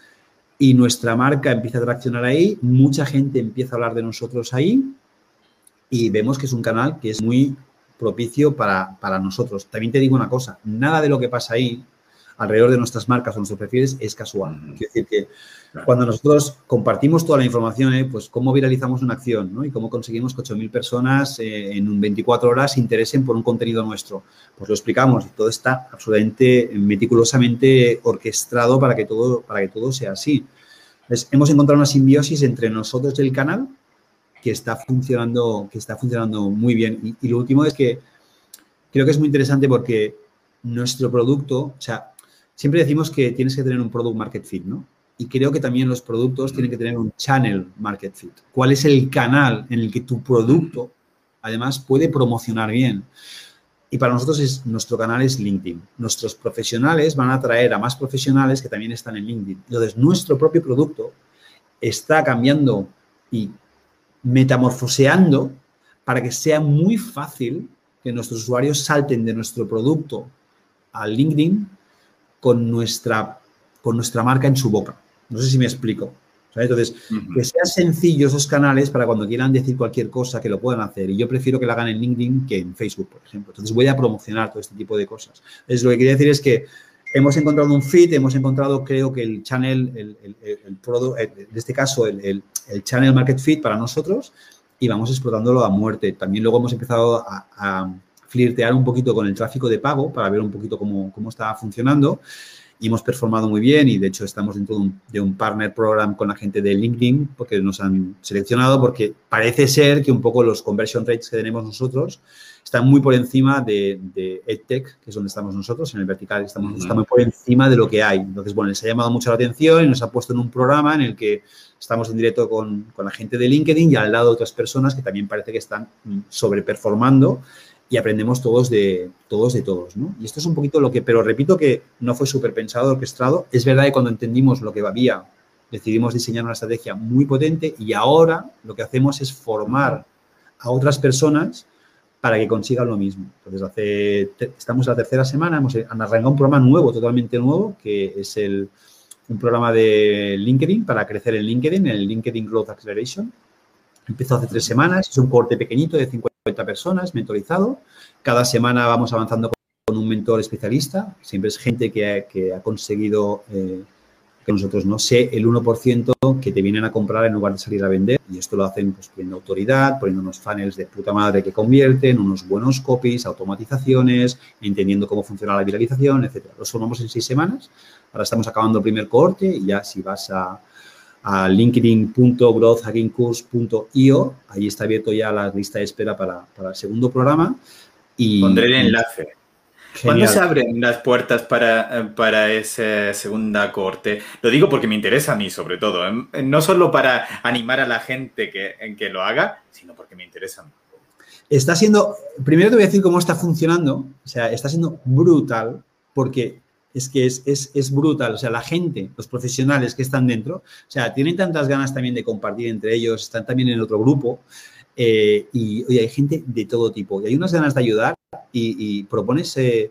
Y nuestra marca empieza a traccionar ahí, mucha gente empieza a hablar de nosotros ahí y vemos que es un canal que es muy propicio para, nosotros. También te digo una cosa, nada de lo que pasa ahí alrededor de nuestras marcas o nuestros perfiles es casual. Quiero decir que cuando nosotros compartimos toda la información, ¿eh? pues cómo viralizamos una acción ¿no? y cómo conseguimos que 8.000 personas eh, en 24 horas se interesen por un contenido nuestro, pues lo explicamos y todo está absolutamente meticulosamente orquestado para que todo, para que todo sea así. hemos encontrado una simbiosis entre nosotros y el canal que está funcionando, que está funcionando muy bien. Y, lo último es que creo que es muy interesante porque nuestro producto, o sea, siempre decimos que tienes que tener un product market fit, ¿no? Y creo que también los productos tienen que tener un channel market fit. ¿Cuál es el canal en el que tu producto, además, puede promocionar bien? Y para nosotros es, nuestro canal es LinkedIn. Nuestros profesionales van a atraer a más profesionales que también están en LinkedIn. Entonces, nuestro propio producto está cambiando y metamorfoseando para que sea muy fácil que nuestros usuarios salten de nuestro producto a LinkedIn con nuestra, con nuestra marca en su boca. No sé si me explico. Entonces, que sean sencillos esos canales para cuando quieran decir cualquier cosa que lo puedan hacer. Y yo prefiero que lo hagan en LinkedIn que en Facebook, por ejemplo. Entonces, voy a promocionar todo este tipo de cosas. Entonces, lo que quería decir es que hemos encontrado un fit, hemos encontrado, creo que el channel, el, el, en este caso, el, channel market fit para nosotros y vamos explotándolo a muerte. También luego hemos empezado a, flirtear un poquito con el tráfico de pago para ver un poquito cómo, cómo está funcionando. Y hemos performado muy bien y de hecho estamos dentro de un, de un, partner program con la gente de LinkedIn porque nos han seleccionado porque parece ser que un poco los conversion rates que tenemos nosotros está muy por encima de, de, EdTech, que es donde estamos nosotros, en el vertical, estamos, está muy por encima de lo que hay. Entonces, bueno, les ha llamado mucho la atención y nos ha puesto en un programa en el que estamos en directo con, con la gente de LinkedIn y al lado otras personas que también parece que están mm, sobreperformando y aprendemos todos de todos de todos, ¿no? Y esto es un poquito lo que, pero repito que no fue súper pensado, orquestado. Es verdad que cuando entendimos lo que había, decidimos diseñar una estrategia muy potente y ahora lo que hacemos es formar a otras personas para que consigan lo mismo. Entonces, hace, estamos en la tercera semana, hemos arrancado un programa nuevo, totalmente nuevo, que es el, un programa de LinkedIn para crecer en LinkedIn, el LinkedIn Growth Acceleration. Empezó hace tres semanas, es un corte pequeñito de 50 personas, mentorizado. Cada semana vamos avanzando con un mentor especialista, siempre es gente que, ha conseguido... Eh, que nosotros no sé el 1% que te vienen a comprar en lugar de salir a vender y esto lo hacen pues poniendo autoridad, poniendo unos funnels de puta madre que convierten, unos buenos copies, automatizaciones, entendiendo cómo funciona la viralización, etcétera. Los formamos en seis semanas, ahora estamos acabando el primer cohorte y ya si vas a, a linkedin.growthhackingcourse.io, ahí está abierto ya la lista de espera para, para el segundo programa. Y, Pondré el enlace. ¿Cuándo se abren las puertas para, para esa segunda corte? Lo digo porque me interesa a mí, sobre todo. ¿eh? No solo para animar a la gente que, en que lo haga, sino porque me interesa. Está siendo, primero te voy a decir cómo está funcionando. O sea, está siendo brutal porque es que es, es, es, brutal. O sea, la gente, los profesionales que están dentro, o sea, tienen tantas ganas también de compartir entre ellos, están también en otro grupo. Eh, y hay gente de todo tipo. Y hay unas ganas de ayudar y, propones... Eh,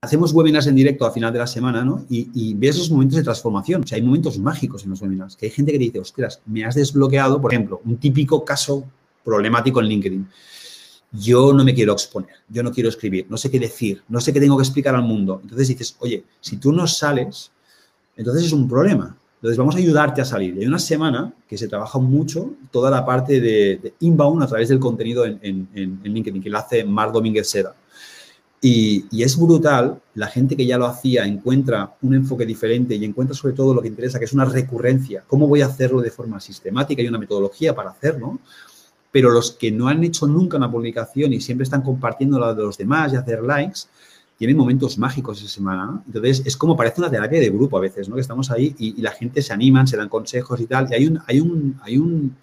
hacemos webinars en directo a final de la semana, ¿no? Y, ves esos momentos de transformación. O sea, hay momentos mágicos en los webinars. Que hay gente que dice, ostras, me has desbloqueado, por ejemplo, un típico caso problemático en LinkedIn. Yo no me quiero exponer, yo no quiero escribir, no sé qué decir, no sé qué tengo que explicar al mundo. Entonces dices, oye, si tú no sales, entonces es un problema. Entonces, vamos a ayudarte a salir. Y hay una semana que se trabaja mucho toda la parte de, inbound a través del contenido en, en, LinkedIn, que lo hace Mar Domínguez Seda. Y, y, es brutal, la gente que ya lo hacía encuentra un enfoque diferente y encuentra sobre todo lo que interesa, que es una recurrencia. ¿Cómo voy a hacerlo de forma sistemática? Hay una metodología para hacerlo, pero los que no han hecho nunca una publicación y siempre están compartiendo la de los demás y hacer likes, tienen momentos mágicos esa semana. Entonces, es como parece una terapia de grupo a veces, ¿no? Que estamos ahí y, la gente se animan, se dan consejos y tal. Y hay un, hay un, hay un,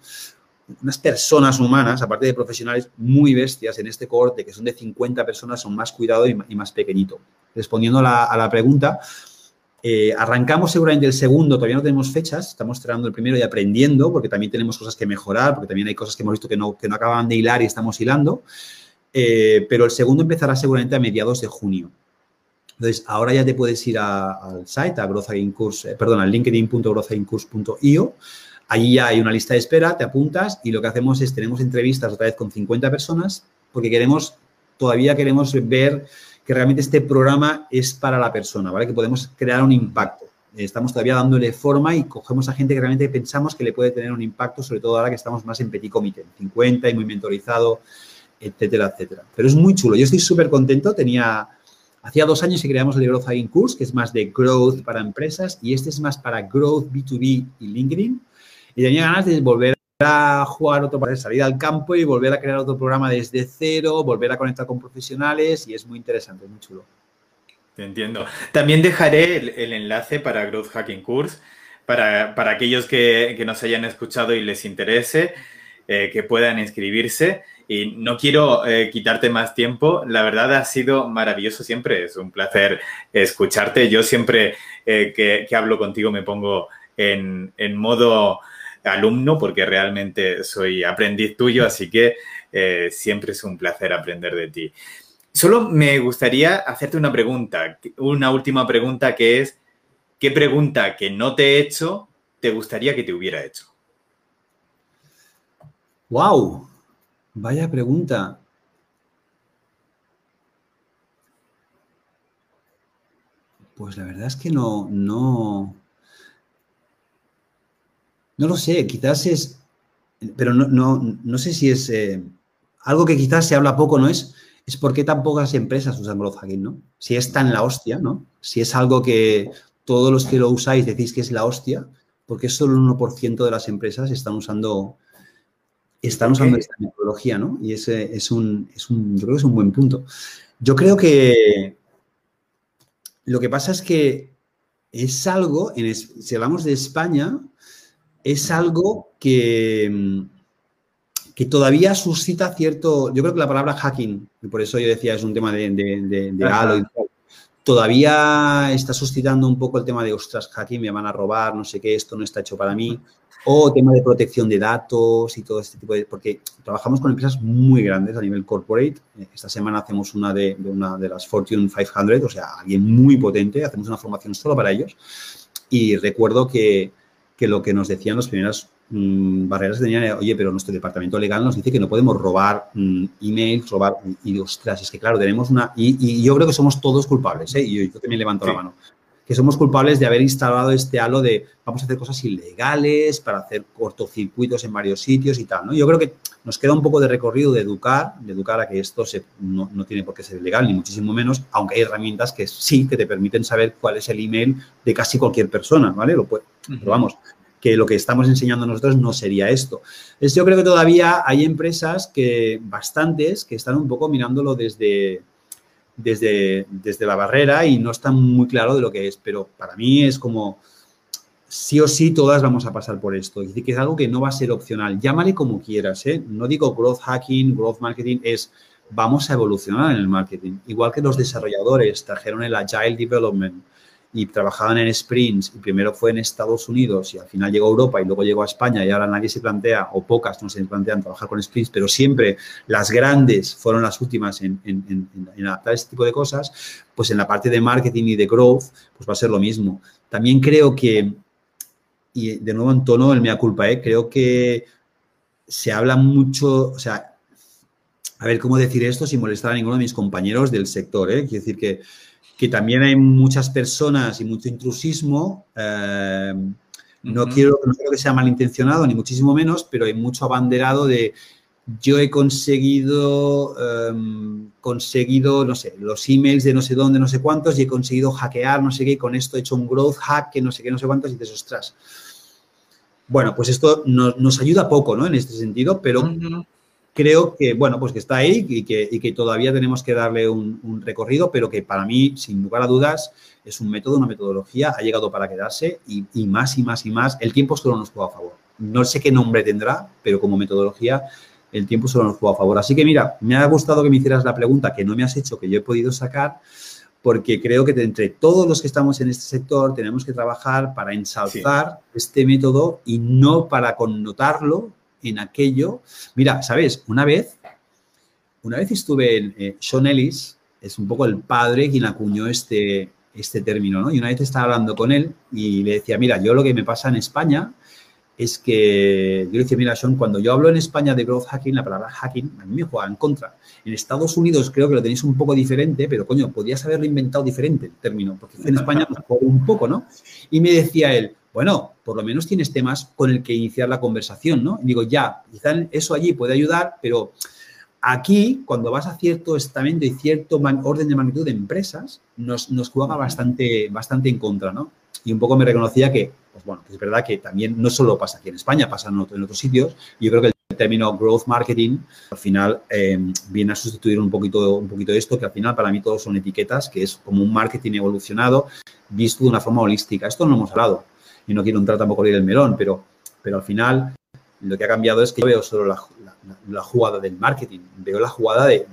unas personas humanas, aparte de profesionales, muy bestias en este corte, que son de 50 personas, son más cuidado y, más pequeñito. Respondiendo a la, pregunta, eh, arrancamos seguramente el segundo, todavía no tenemos fechas, estamos cerrando el primero y aprendiendo, porque también tenemos cosas que mejorar, porque también hay cosas que hemos visto que no, que no acaban de hilar y estamos hilando. Eh, pero el segundo empezará seguramente a mediados de junio. Entonces, ahora ya te puedes ir al site, a Growth eh, perdón, al linkedin.growthcourse.io. Allí ya hay una lista de espera, te apuntas y lo que hacemos es, tenemos entrevistas otra vez con 50 personas porque queremos, todavía queremos ver que realmente este programa es para la persona, ¿vale? Que podemos crear un impacto. Estamos todavía dándole forma y cogemos a gente que realmente pensamos que le puede tener un impacto, sobre todo ahora que estamos más en petit comité, 50 y muy mentorizado, etcétera, etcétera. Pero es muy chulo. Yo estoy súper contento. Tenía, hacía dos años que creamos el Growth Hacking Course, que es más de growth para empresas, y este es más para growth B2B y LinkedIn. Y tenía ganas de volver a jugar otro, para salir al campo y volver a crear otro programa desde cero, volver a conectar con profesionales, y es muy interesante, muy chulo. Entiendo. También dejaré el, enlace para Growth Hacking Course para, para aquellos que, que, nos hayan escuchado y les interese, eh, que puedan inscribirse. Y no quiero eh, quitarte más tiempo. La verdad ha sido maravilloso siempre. Es un placer escucharte. Yo siempre eh, que, hablo contigo me pongo en, modo alumno porque realmente soy aprendiz tuyo, así que eh, siempre es un placer aprender de ti. Solo me gustaría hacerte una pregunta, una última pregunta que es, ¿qué pregunta que no te he hecho te gustaría que te hubiera hecho? ¡Wow! Vaya pregunta. Pues la verdad es que no, no, no lo sé, quizás es, pero no, no, no sé si es eh, algo que quizás se habla poco, ¿no es? Es por qué tan pocas empresas usan growth hacking, ¿no? Si es tan la hostia, ¿no? Si es algo que todos los que lo usáis decís que es la hostia, porque solo el 1% de las empresas están usando están usando esta metodología, ¿no? Y ese es un, es un, yo creo que es un buen punto. Yo creo que lo que pasa es que es algo, en, si hablamos de España, es algo que, que todavía suscita cierto, yo creo que la palabra hacking, y por eso yo decía es un tema de, de, de, halo y tal, todavía está suscitando un poco el tema de, ostras, hacking, me van a robar, no sé qué, esto no está hecho para mí o tema de protección de datos y todo este tipo de... Porque trabajamos con empresas muy grandes a nivel corporate. Esta semana hacemos una de, una de las Fortune 500, o sea, alguien muy potente. Hacemos una formación solo para ellos. Y recuerdo que, que lo que nos decían las primeras mm, barreras que tenían oye, pero nuestro departamento legal nos dice que no podemos robar mm, emails, robar... Y, ostras, es que claro, tenemos una... Y, yo creo que somos todos culpables, ¿eh? Y yo, también levanto la mano que somos culpables de haber instalado este halo de vamos a hacer cosas ilegales para hacer cortocircuitos en varios sitios y tal, ¿no? Yo creo que nos queda un poco de recorrido de educar, de educar a que esto se, no, tiene por qué ser ilegal, ni muchísimo menos, aunque hay herramientas que sí, que te permiten saber cuál es el email de casi cualquier persona, ¿vale? Lo puede, Pero vamos, que lo que estamos enseñando nosotros no sería esto. Es, yo creo que todavía hay empresas que, bastantes, que están un poco mirándolo desde desde, desde la barrera y no está muy claro de lo que es, pero para mí es como sí o sí todas vamos a pasar por esto. Es decir, que es algo que no va a ser opcional. Llámale como quieras, ¿eh? No digo growth hacking, growth marketing, es vamos a evolucionar en el marketing. Igual que los desarrolladores trajeron el agile development y trabajaban en sprints y primero fue en Estados Unidos y al final llegó a Europa y luego llegó a España y ahora nadie se plantea o pocas no se plantean trabajar con sprints, pero siempre las grandes fueron las últimas en, adaptar este tipo de cosas, pues en la parte de marketing y de growth pues va a ser lo mismo. También creo que, y de nuevo en tono el mea culpa, ¿eh? creo que se habla mucho, o sea, a ver cómo decir esto sin molestar a ninguno de mis compañeros del sector, ¿eh? quiero decir que que también hay muchas personas y mucho intrusismo. Eh, no, quiero, no quiero que sea malintencionado, ni muchísimo menos, pero hay mucho abanderado de yo he conseguido, em, conseguido, no sé, los emails de no sé dónde, no sé cuántos, y he conseguido hackear, no sé qué, y con esto he hecho un growth hack que no sé qué, no sé cuántos, y dices, ostras. Bueno, pues esto nos ayuda poco, ¿no? En este sentido, pero creo que, bueno, pues que está ahí y que, y que todavía tenemos que darle un, recorrido, pero que para mí, sin lugar a dudas, es un método, una metodología, ha llegado para quedarse y, y más y más y más. El tiempo solo nos juega a favor. No sé qué nombre tendrá, pero como metodología el tiempo solo nos juega a favor. Así que mira, me ha gustado que me hicieras la pregunta que no me has hecho, que yo he podido sacar, porque creo que entre todos los que estamos en este sector tenemos que trabajar para ensalzar este método y no para connotarlo en aquello. Mira, ¿sabes? Una vez, una vez estuve en eh, Sean Ellis, es un poco el padre quien acuñó este, este término, ¿no? Y una vez estaba hablando con él y le decía, mira, yo lo que me pasa en España es que yo le decía, mira, Sean, cuando yo hablo en España de growth hacking, la palabra hacking a mí me juega en contra. En Estados Unidos creo que lo tenéis un poco diferente, pero coño, podrías haberlo inventado diferente el término, porque en España nos juega un poco, ¿no? Y me decía él, bueno, por lo menos tienes temas con el que iniciar la conversación, ¿no? Y digo, ya, quizá eso allí puede ayudar, pero aquí, cuando vas a cierto estamento y cierto orden de magnitud de empresas, nos, nos juega bastante, bastante en contra, ¿no? Y un poco me reconocía que pues bueno, es verdad que también no solo pasa aquí en España, pasa en, otros sitios. Yo creo que el término growth marketing al final eh, viene a sustituir un poquito, un poquito esto, que al final para mí todos son etiquetas, que es como un marketing evolucionado visto de una forma holística. Esto no lo hemos hablado y no quiero entrar tampoco en el melón, pero, pero al final lo que ha cambiado es que yo veo solo la, jugada del marketing, veo la jugada de,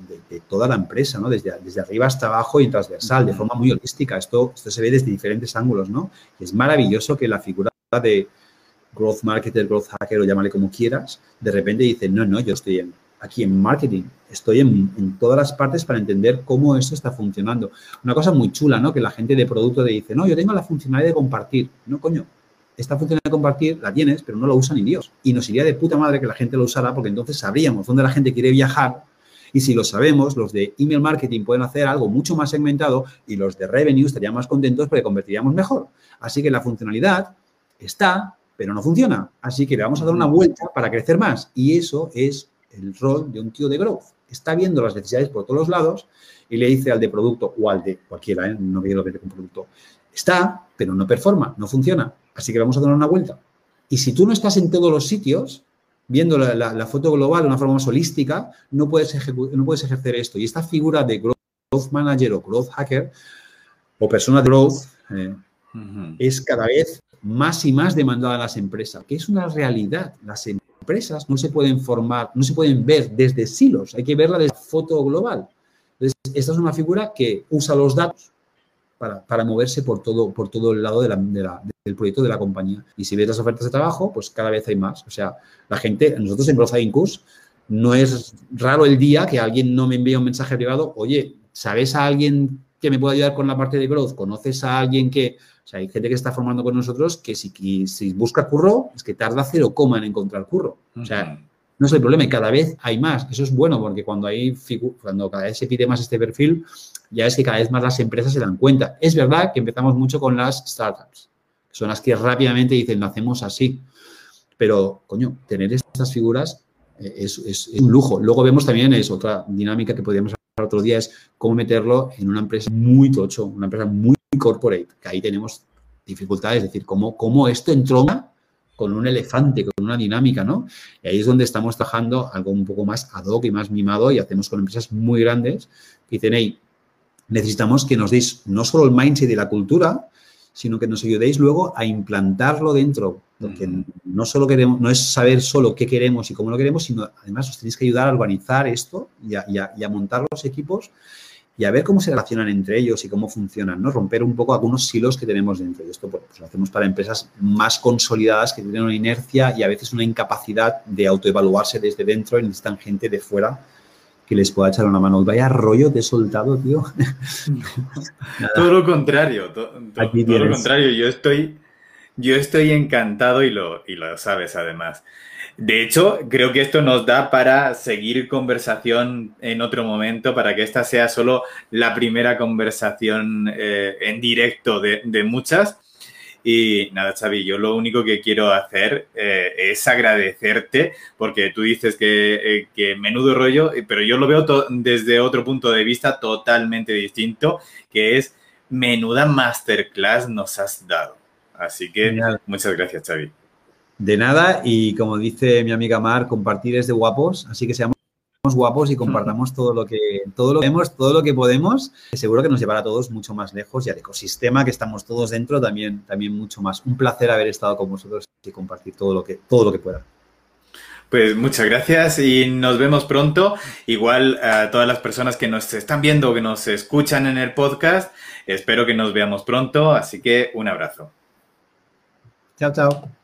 toda la empresa, ¿no? Desde, desde, arriba hasta abajo y transversal, de forma muy holística. Esto, esto se ve desde diferentes ángulos, ¿no? es maravilloso que la figura de growth marketer, growth hacker o llámale como quieras, de repente dice, no, no, yo estoy aquí en marketing, estoy en, en, todas las partes para entender cómo eso está funcionando. Una cosa muy chula, ¿no? Que la gente de producto te dice, no, yo tengo la funcionalidad de compartir. No, coño, esta función de compartir la tienes, pero no la usa ni Dios. Y nos iría de puta madre que la gente lo usara porque entonces sabríamos dónde la gente quiere viajar y si lo sabemos, los de email marketing pueden hacer algo mucho más segmentado y los de revenue estarían más contentos porque convertiríamos mejor. Así que la funcionalidad está, pero no funciona. Así que le vamos a dar una vuelta para crecer más. Y eso es el rol de un tío de growth. Está viendo las necesidades por todos los lados y le dice al de producto o al de cualquiera, ¿eh? no quiero ver con producto, está, pero no performa, no funciona. Así que vamos a dar una vuelta. Y si tú no estás en todos los sitios, viendo la, foto global de una forma más holística, no puedes, no puedes ejercer esto. Y esta figura de growth manager o growth hacker o persona de growth eh, es cada vez más y más demandada en las empresas, que es una realidad. Las empresas no se pueden formar, no se pueden ver desde silos, hay que verla desde foto global. Entonces, esta es una figura que usa los datos para, moverse por todo, por todo el lado de del proyecto de la compañía. Y si ves las ofertas de trabajo, pues cada vez hay más. O sea, la gente, nosotros en Growth Incus, no es raro el día que alguien no me envíe un mensaje privado, oye, ¿sabes a alguien que me pueda ayudar con la parte de growth? ¿Conoces a alguien que, o sea, hay gente que está formando con nosotros que si, si busca curro, es que tarda cero coma en encontrar curro. O sea, no es el problema y cada vez hay más. Eso es bueno porque cuando, hay cuando cada vez se pide más este perfil, ya es que cada vez más las empresas se dan cuenta. Es verdad que empezamos mucho con las startups, que son las que rápidamente dicen, lo hacemos así. Pero, coño, tener estas figuras eh, es, un lujo. Luego vemos también, es otra dinámica que podríamos hablar otro día, es cómo meterlo en una empresa muy tocho, una empresa muy corporate, que ahí tenemos dificultades, es decir, cómo, cómo esto entrona con un elefante, con una dinámica, ¿no? Y ahí es donde estamos trabajando algo un poco más ad hoc y más mimado y hacemos con empresas muy grandes que dicen, hey, necesitamos que nos deis no solo el mindset y la cultura, sino que nos ayudéis luego a implantarlo dentro. Porque no solo queremos, no es saber solo qué queremos y cómo lo queremos, sino además os tenéis que ayudar a organizar esto y a montar los equipos y a ver cómo se relacionan entre ellos y cómo funcionan, ¿no? Romper un poco algunos silos que tenemos dentro. Y esto pues, lo hacemos para empresas más consolidadas que tienen una inercia y a veces una incapacidad de autoevaluarse desde dentro y necesitan gente de fuera que les pueda echar una mano. Vaya rollo de soltado, tío. todo lo contrario, todo lo contrario. Yo estoy, yo estoy encantado y lo, y lo sabes además. De hecho, creo que esto nos da para seguir conversación en otro momento, para que esta sea solo la primera conversación eh, en directo de, muchas. Y nada, Xavi, yo lo único que quiero hacer eh, es agradecerte, porque tú dices que, eh, menudo rollo, pero yo lo veo desde otro punto de vista totalmente distinto, que es menuda masterclass nos has dado. Así que muchas gracias, Xavi. De nada y como dice mi amiga Mar, compartir es de guapos, así que seamos guapos y compartamos todo lo que todo lo que vemos, todo lo que podemos, seguro que nos llevará a todos mucho más lejos y al ecosistema que estamos todos dentro también también mucho más. Un placer haber estado con vosotros y compartir todo lo que todo lo que pueda. Pues muchas gracias y nos vemos pronto. Igual a todas las personas que nos están viendo, que nos escuchan en el podcast, espero que nos veamos pronto, así que un abrazo. Chao, chao.